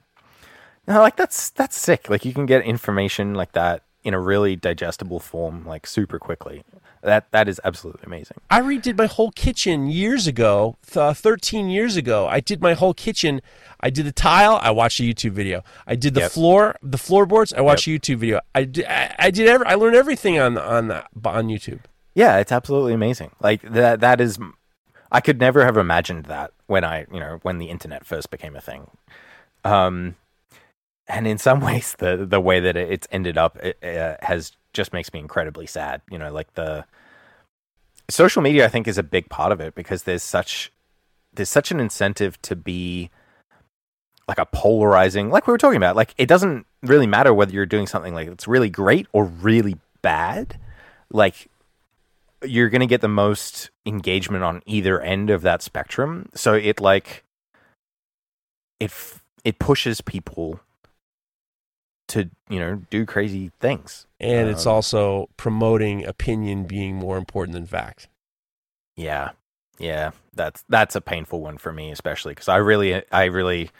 And I'm like, that's that's sick. Like, you can get information like that in a really digestible form, like super quickly. That that is absolutely amazing. I redid my whole kitchen years ago, th- uh, 13 years ago. I did my whole kitchen. I did the tile. I watched a YouTube video. I did the Yep. floor, the floorboards. I watched a YouTube video. I did. I, I did. Every, I learned everything on on that on YouTube. Yeah, it's absolutely amazing. Like that that is I could never have imagined that when I, you know, when the internet first became a thing. Um and in some (laughs) ways the the way that it's ended up it, uh, has just makes me incredibly sad, you know, like the social media I think is a big part of it because there's such there's such an incentive to be like a polarizing like we were talking about like it doesn't really matter whether you're doing something like it's really great or really bad like you're going to get the most engagement on either end of that spectrum. So it like it f- it pushes people to you know do crazy things. And it's Um, also promoting opinion being more important than fact. Yeah, yeah, that's that's a painful one for me, especially because I really, I really,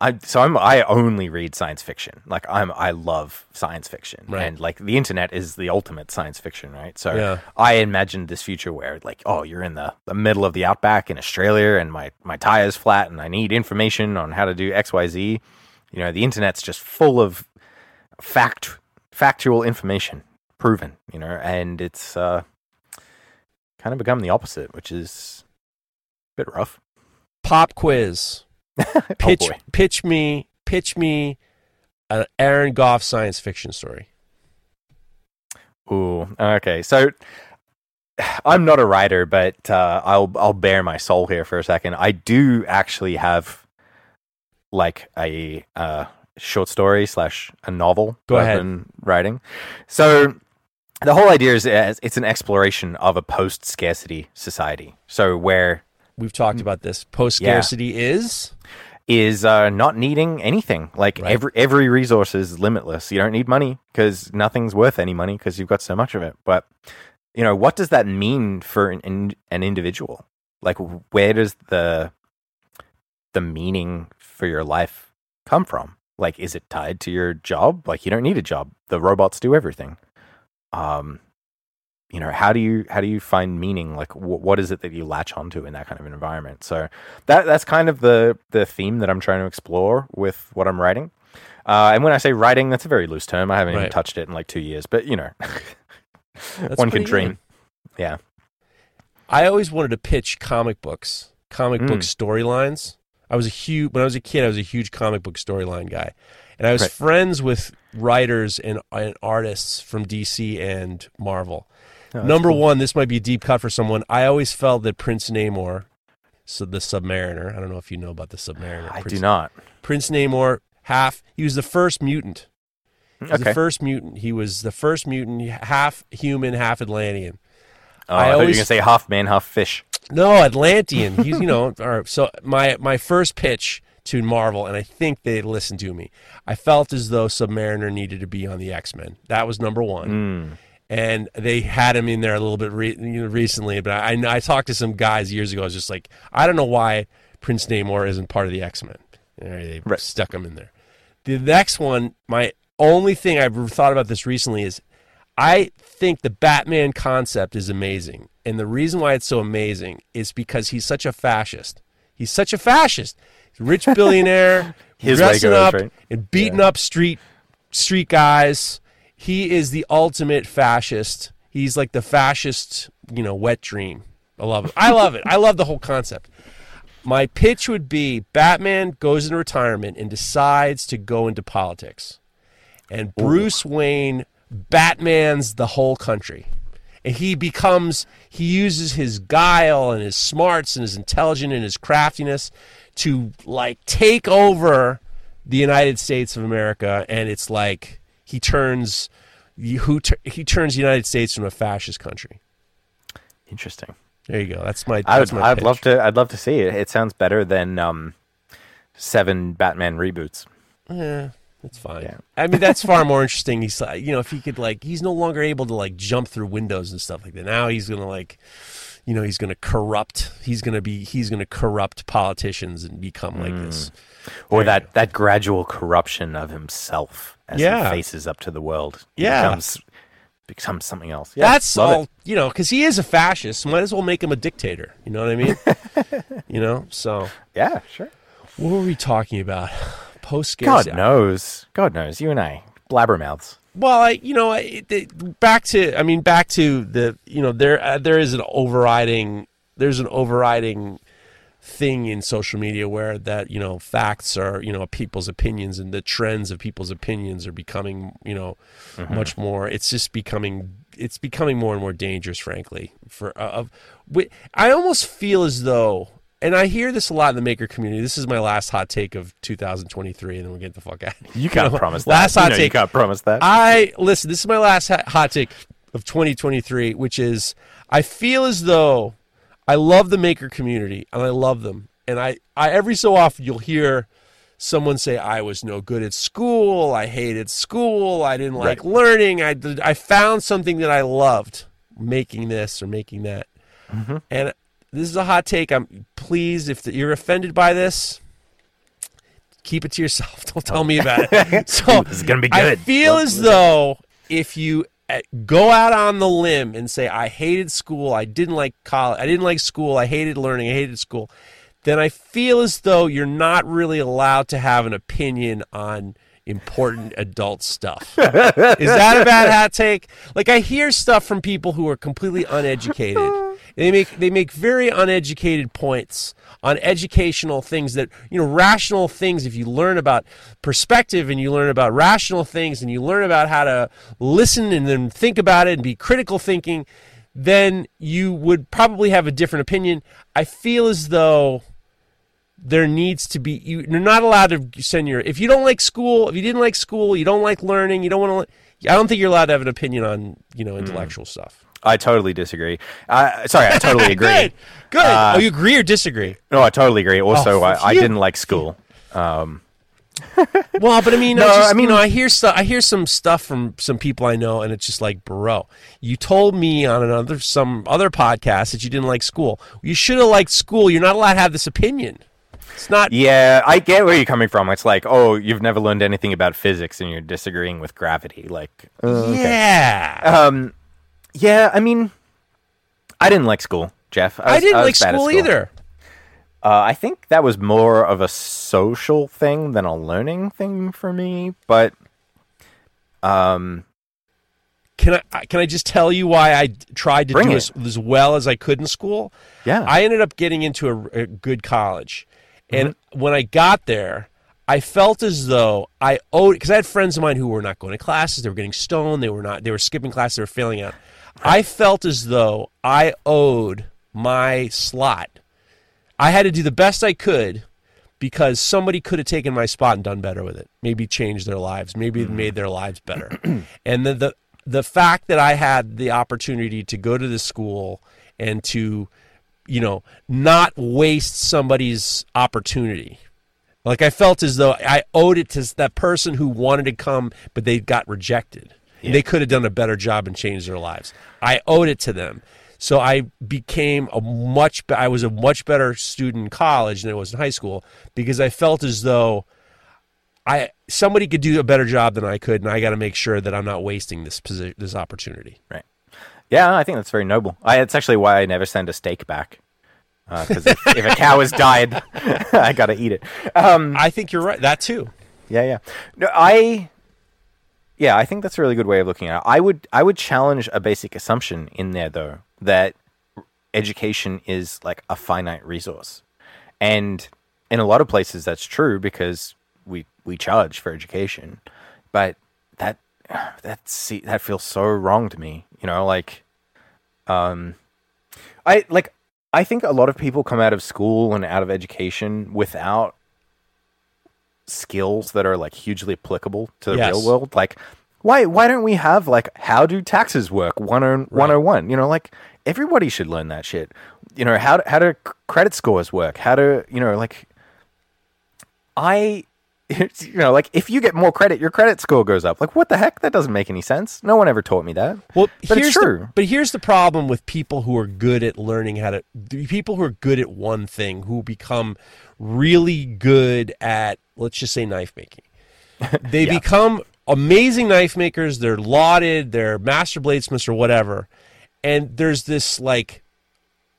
I so I'm I only read science fiction. Like I'm, I love science fiction, Right. and like the internet is the ultimate science fiction, right? So Yeah. I imagined this future where like, oh, you're in the the middle of the outback in Australia, and my my tire's flat, and I need information on how to do X Y Z. You know, the internet's just full of fact factual information, proven. You know, and it's uh kind of become the opposite, which is a bit rough. Pop quiz. (laughs) Pitch oh pitch me pitch me an Aaron Gough science fiction story. Ooh, okay. So I'm not a writer, but uh, I'll I'll bare my soul here for a second. I do actually have like a uh, short story slash a novel. Go that I've ahead. been writing. So the whole idea is uh, it's an exploration of a post scarcity society. So where We've talked about this. Post scarcity is is uh, not needing anything. Like Right. every every resource is limitless. You don't need money because nothing's worth any money because you've got so much of it. But you know, what does that mean for an, an, an individual? Like, where does the the meaning for your life come from? Like, is it tied to your job? Like, you don't need a job. The robots do everything. Um, you know, how do you how do you find meaning? Like, wh- what is it that you latch onto in that kind of an environment? So that that's kind of the the theme that I'm trying to explore with what I'm writing. Uh, and when I say writing, that's a very loose term. I haven't even touched it in like two years, but you know, (laughs) one can dream. good. Yeah. I always wanted to pitch comic books, comic book Mm. storylines. I was a huge when I was a kid. I was a huge comic book storyline guy, and I was Right. friends with writers and, and artists from DC and Marvel. Oh, Number cool. one, this might be a deep cut for someone. I always felt that Prince Namor, so the Submariner. I don't know if you know about the Submariner. I Prince, do not. Prince Namor, half. He was the first mutant. He was the first mutant. He was the first mutant, half human, half Atlantean. Oh, I I, thought you were gonna say half man, half fish. No, Atlantean. He's you know. (laughs) all right, so my my first pitch to Marvel, and I think they listened to me. I felt as though Submariner needed to be on the X Men. That was number one, Mm. And they had him in there a little bit re- you know, recently. But I I talked to some guys years ago. I was just like, I don't know why Prince Namor isn't part of the X Men. They Right. stuck him in there. The next one, my only thing I've thought about this recently is I think the Batman concept is amazing. And the reason why it's so amazing is because he's such a fascist. He's such a fascist. He's a rich (laughs) billionaire, His dressing goes, up right? and beating up street street guys. He is the ultimate fascist. He's like the fascist, you know, wet dream. I love it. I love it. I love the whole concept. My pitch would be Batman goes into retirement and decides to go into politics. And Bruce Wayne Batman's the whole country. And he becomes, he uses his guile and his smarts and his intelligence and his craftiness to like take over the United States of America. And it's like he turns, who he turns the United States into a fascist country. Interesting. There you go. That's my. I would. I'd pitch. love to. I'd love to see it. It sounds better than um, seven Batman reboots. Yeah, that's fine. Yeah. I mean, that's far (laughs) more interesting. He's like, you know, if he could like, he's no longer able to like jump through windows and stuff like that. Now he's gonna like, you know, he's gonna corrupt. He's gonna be. He's gonna corrupt politicians and become like this. Or that, that gradual corruption of himself as Yeah. he faces up to the world. He Yeah. becomes becomes something else. Yeah, That's all. it. You know, because he is a fascist. Might as well make him a dictator. You know what I mean? (laughs) you know. So Yeah, sure. what were we talking about? Post God knows. God knows. You and I, blabbermouths. Well, I, you know, I- back to, I mean, back to the, you know, there, uh, there is an overriding, there's an overriding thing in social media where that, you know, facts are, you know, people's opinions and the trends of people's opinions are becoming, you know, much more. It's just becoming, it's becoming more and more dangerous, frankly. For, uh, of, I almost feel as though, and I hear this a lot in the maker community. This is my last hot take of 2023, and then we'll get the fuck out. You can't know, (laughs) promise that. Last You hot know take. You can't promise that. I listen. This is my last hot take of 2023, which is I feel as though I love the maker community and I love them, and I, I every so often you'll hear someone say I was no good at school, I hated school, I didn't like Right. learning, I did- I found something that I loved, making this or making that, Mm-hmm. and this is a hot take. I'm pleased if you're offended by this. Keep it to yourself. (laughs) Don't tell me about it. (laughs) So This is gonna be good. I feel as though if you go out on the limb and say I hated school, I didn't like college, I didn't like school, I hated learning, I hated school, then I feel as though you're not really allowed to have an opinion on important adult stuff. Is that a bad hat take? Like I hear stuff from people who are completely uneducated. They make they make very uneducated points on educational things that you know rational things if you learn about perspective and you learn about rational things and you learn about how to listen and then think about it and be critical thinking then you would probably have a different opinion. I feel as though there needs to be you, you're not allowed to send your if you don't like school, if you didn't like school, you don't like learning, you don't want to. I don't think you're allowed to have an opinion on you know hmm. intellectual stuff. I totally disagree. Uh, sorry, I totally (laughs) agree. Good, good. Uh, oh, you agree or disagree? No, I totally agree. Also, Oh, I, I didn't like school. Um, (laughs) Well, but I mean, No, I, just, I mean- you know, I hear stuff. I hear some stuff from some people I know, and it's just like, bro, you told me on another some other podcast that you didn't like school. You should have liked school. You're not allowed to have this opinion. It's not. yeah, I get where you're coming from. It's like, oh, you've never learned anything about physics, and you're disagreeing with gravity. Like, uh, Yeah. um, yeah. I mean, I didn't like school, Jeff. I, was- didn't was like at school, either. Uh, I think that was more of a social thing than a learning thing for me. But um, Can I can I just tell you why I tried to do as, as well as I could in school? yeah, I ended up getting into a, a good college, and Mm-hmm. when I got there, I felt as though I owed because I had friends of mine who were not going to classes, they were getting stoned, they were not, they were skipping classes, they were failing out. I felt as though I owed my slot. I had to do the best I could because somebody could have taken my spot and done better with it. Maybe changed their lives, maybe it mm-hmm. made their lives better. (clears throat) and the, the the fact that I had the opportunity to go to this school and to you know, not waste somebody's opportunity. Like I felt as though I owed it to that person who wanted to come, but they got rejected. They could have done a better job and changed their lives. I owed it to them. So I became a much be- I was a much better student in college than I was in high school because I felt as though I somebody could do a better job than I could and I got to make sure that I'm not wasting this posi- this opportunity. right. Yeah, I think that's very noble. I, it's actually why I never send a steak back. Because if, if a cow has died, (laughs) I gotta eat it. Um, I think you're right. That too. Yeah, yeah. No, I Yeah, I think that's a really good way of looking at it. I would I would challenge a basic assumption in there though that education is like a finite resource. And in a lot of places that's true because we we charge for education. But that (sighs) that see that feels so wrong to me. You know, like um I like I think a lot of people come out of school and out of education without skills that are like hugely applicable to the Yes. real world. Like, why why don't we have like how do taxes work 101, 101? You know, like everybody should learn that shit. You know, how how do credit scores work? How do you know like I (laughs) you know, like if you get more credit, your credit score goes up. Like what the heck? That doesn't make any sense. No one ever taught me that. Well, But here's. The, but here's the problem with people who are good at learning how to. People who are good at one thing, who become really good at, let's just say, knife making. (laughs) They become amazing knife makers. They're lauded. They're master bladesmiths or whatever. And there's this like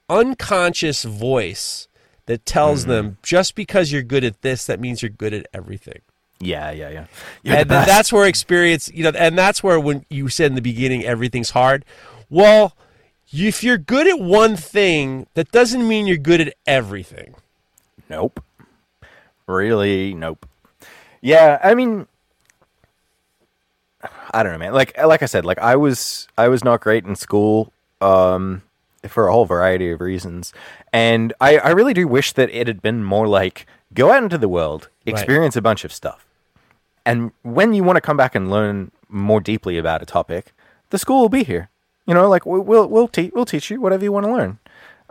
unconscious voice that tells Mm-hmm. them just because you're good at this, that means you're good at everything Yeah, yeah, yeah. You're and the then best. that's where experience, you know, and that's where when you said in the beginning everything's hard. Well, if you're good at one thing, that doesn't mean you're good at everything. Nope. Really, nope. Yeah, I mean, I don't know, man. Like, like I said, like I was, I was not great in school, um, for a whole variety of reasons, and I, I really do wish that it had been more like go out into the world, Right. experience a bunch of stuff, and when you want to come back and learn more deeply about a topic, the school will be here. You know, like we- we'll we'll teach we'll teach you whatever you want to learn.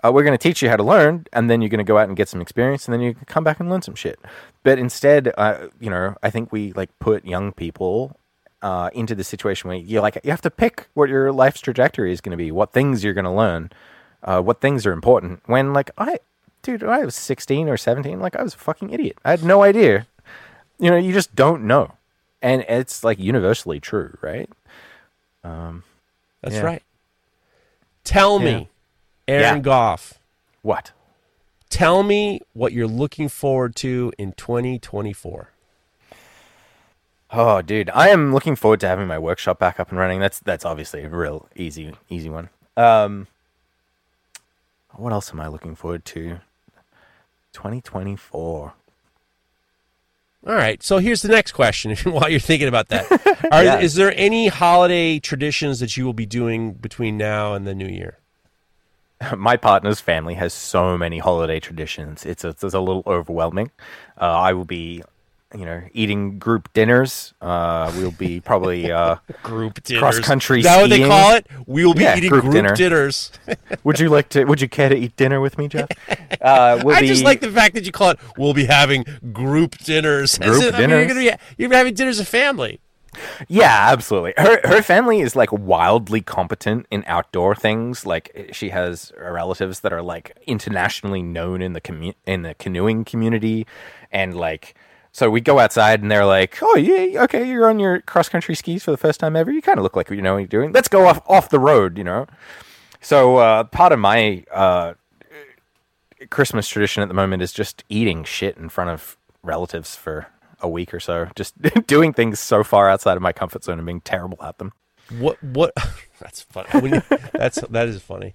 Uh, we're going to teach you how to learn, and then you're going to go out and get some experience, and then you can come back and learn some shit. But instead, uh, you know, I think we like put young people uh, into the situation where you like you have to pick what your life's trajectory is going to be, what things you're going to learn, uh, what things are important. When like I, dude, I was 16 or 17, like I was a fucking idiot. I had no idea. You know, you just don't know, and it's like universally true, right? Um, That's Yeah. right. Tell Yeah. me, Aaron Yeah. Gough, What? tell me what you're looking forward to in 2024. Oh, dude, I am looking forward to having my workshop back up and running. That's that's obviously a real easy easy one. Um, what else am I looking forward to? 2024. All right. So here's the next question. (laughs) While you're thinking about that, Are, (laughs) Yeah. is there any holiday traditions that you will be doing between now and the new year? (laughs) my partner's family has so many holiday traditions. It's a, it's a little overwhelming. Uh, I will be, you know, eating group dinners. Uh, we'll be probably. Uh, (laughs) Group dinners. Cross-country Is that what they call it? We will be Yeah, eating group group, dinner. dinners. (laughs) would you like to? Would you care to eat dinner with me, Jeff? Uh, we'll I be, just like the fact that you call it. We'll be having group dinners. Group if- I mean, dinners. you're gonna be you're having dinners as a family. Yeah, absolutely. Her her family is like wildly competent in outdoor things. Like she has relatives that are like internationally known in the commu- in the canoeing community, and like so we go outside and they're like, "Oh yeah, okay, you're on your cross country skis for the first time ever. You kind of look like you know what you're doing. Let's go off off the road, you know." So uh, part of my uh, Christmas tradition at the moment is just eating shit in front of relatives for a week or so, just (laughs) doing things so far outside of my comfort zone and being terrible at them. What what? (laughs) That's funny. That's that is funny.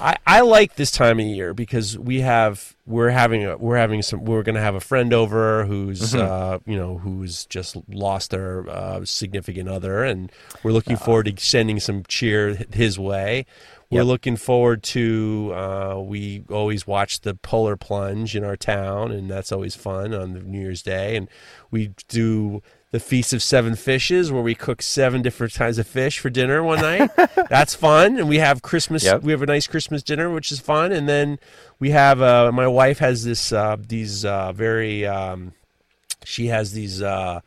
I, I like this time of year because we have we're having a, we're having some we're gonna have a friend over who's uh, you know who's just lost their uh, significant other and we're looking forward to sending some cheer his way. We're Yep. looking forward to uh, we always watch the polar plunge in our town and that's always fun on the New Year's Day and we do the feast of seven fishes where we cook seven different kinds of fish for dinner one night (laughs) that's fun and we have christmas Yep. we have a nice christmas dinner which is fun and then we have uh, my wife has this uh, these uh, very um, she has these uh,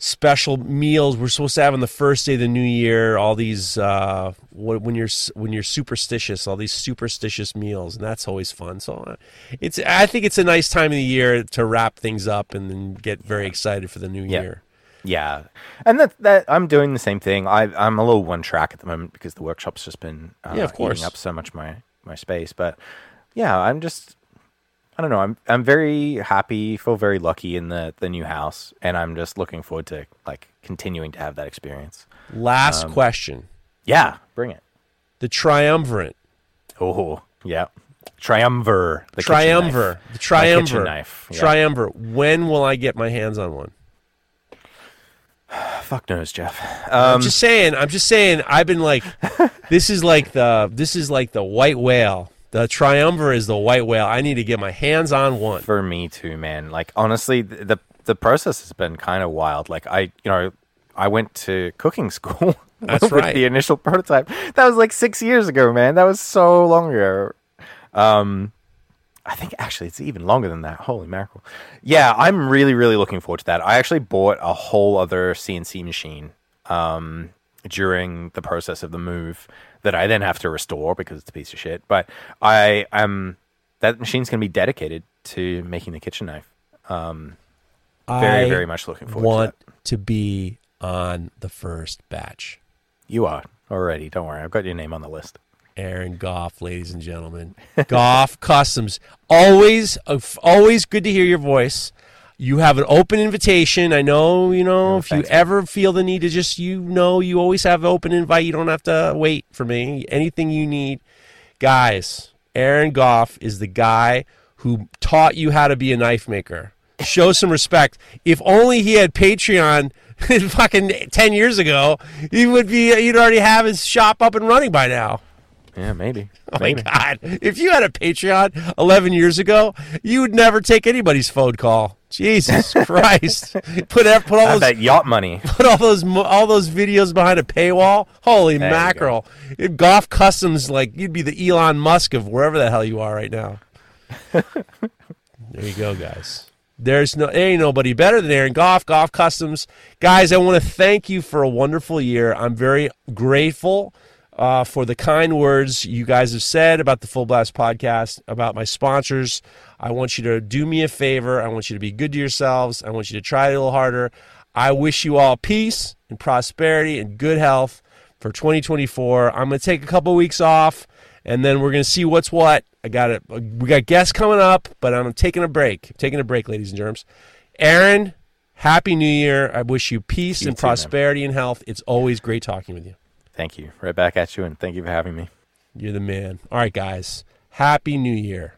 special meals we're supposed to have on the first day of the new year all these uh, when you're when you're superstitious all these superstitious meals and that's always fun so uh, it's i think it's a nice time of the year to wrap things up and then get very excited for the new Yeah. year Yeah, and that that I'm doing the same thing. I I'm a little one track at the moment because the workshop's just been uh, Yeah, of course. eating up so much my my space. But yeah, I'm just I don't know. I'm I'm very happy, feel very lucky in the the new house, and I'm just looking forward to like continuing to have that experience. last Um, question Yeah, bring it. the triumvirate Oh yeah, triumvir. The triumvir the triumvir knife. Yeah. triumvir when will i get my hands on one (sighs) Fuck knows, Jeff. I'm Um, just saying. I'm just saying. I've been like, (laughs) this is like the this is like the white whale. The triumvir is the white whale. I need to get my hands on one. for me too, man. Like honestly, the the process has been kind of wild. Like I, you know, I went to cooking (laughs) school That's with right. the initial prototype. That was like six years ago, man. That was so long ago. Um, I think actually it's even longer than that. Holy mackerel! Yeah, I'm really, really looking forward to that. I actually bought a whole other CNC machine um, during the process of the move that I then have to restore because it's a piece of shit. But I am that machine's going to be dedicated to making the kitchen knife. Um, very, I very much looking forward want to that. to be on the first batch. You are already. Don't worry, I've got your name on the list. Aaron Gough, ladies and gentlemen. (laughs) Gough Customs. Always, uh, always good to hear your voice. You have an open invitation. I know, you know, Oh, if you ever feel the need to just, you know, you always have an open invite. You don't have to wait for me. Anything you need. Guys, Aaron Gough is the guy who taught you how to be a knife maker. Show some respect. If only he had Patreon (laughs) fucking 10 years ago, he would be, he'd already have his shop up and running by now. Yeah, maybe. Oh my. God. If you had a Patreon 11 years ago, you would never take anybody's phone call. Jesus (laughs) Christ. Put, ev- (laughs) put all those that yacht money. put all those all those videos behind a paywall. Holy There mackerel! If Gough Customs like you'd be the Elon Musk of wherever the hell you are right now. (laughs) there you go, guys. There's no there ain't nobody better than Aaron Gough, Gough Customs. Guys, I want to thank you for a wonderful year. I'm very grateful uh, for the kind words you guys have said about the Full Blast podcast, about my sponsors. I want you to do me a favor. I want you to be good to yourselves. I want you to try a little harder. I wish you all peace and prosperity and good health for 2024. I'm going to take a couple weeks off and then we're going to see what's what. I got it. We got guests coming up, but I'm taking a break. taking a break, ladies and germs. Aaron, happy new year. I wish you peace You and too, man. prosperity and health. It's always great talking with you. Thank you. Right back at you, and thank you for having me. You're the man. All right, guys. Happy New Year.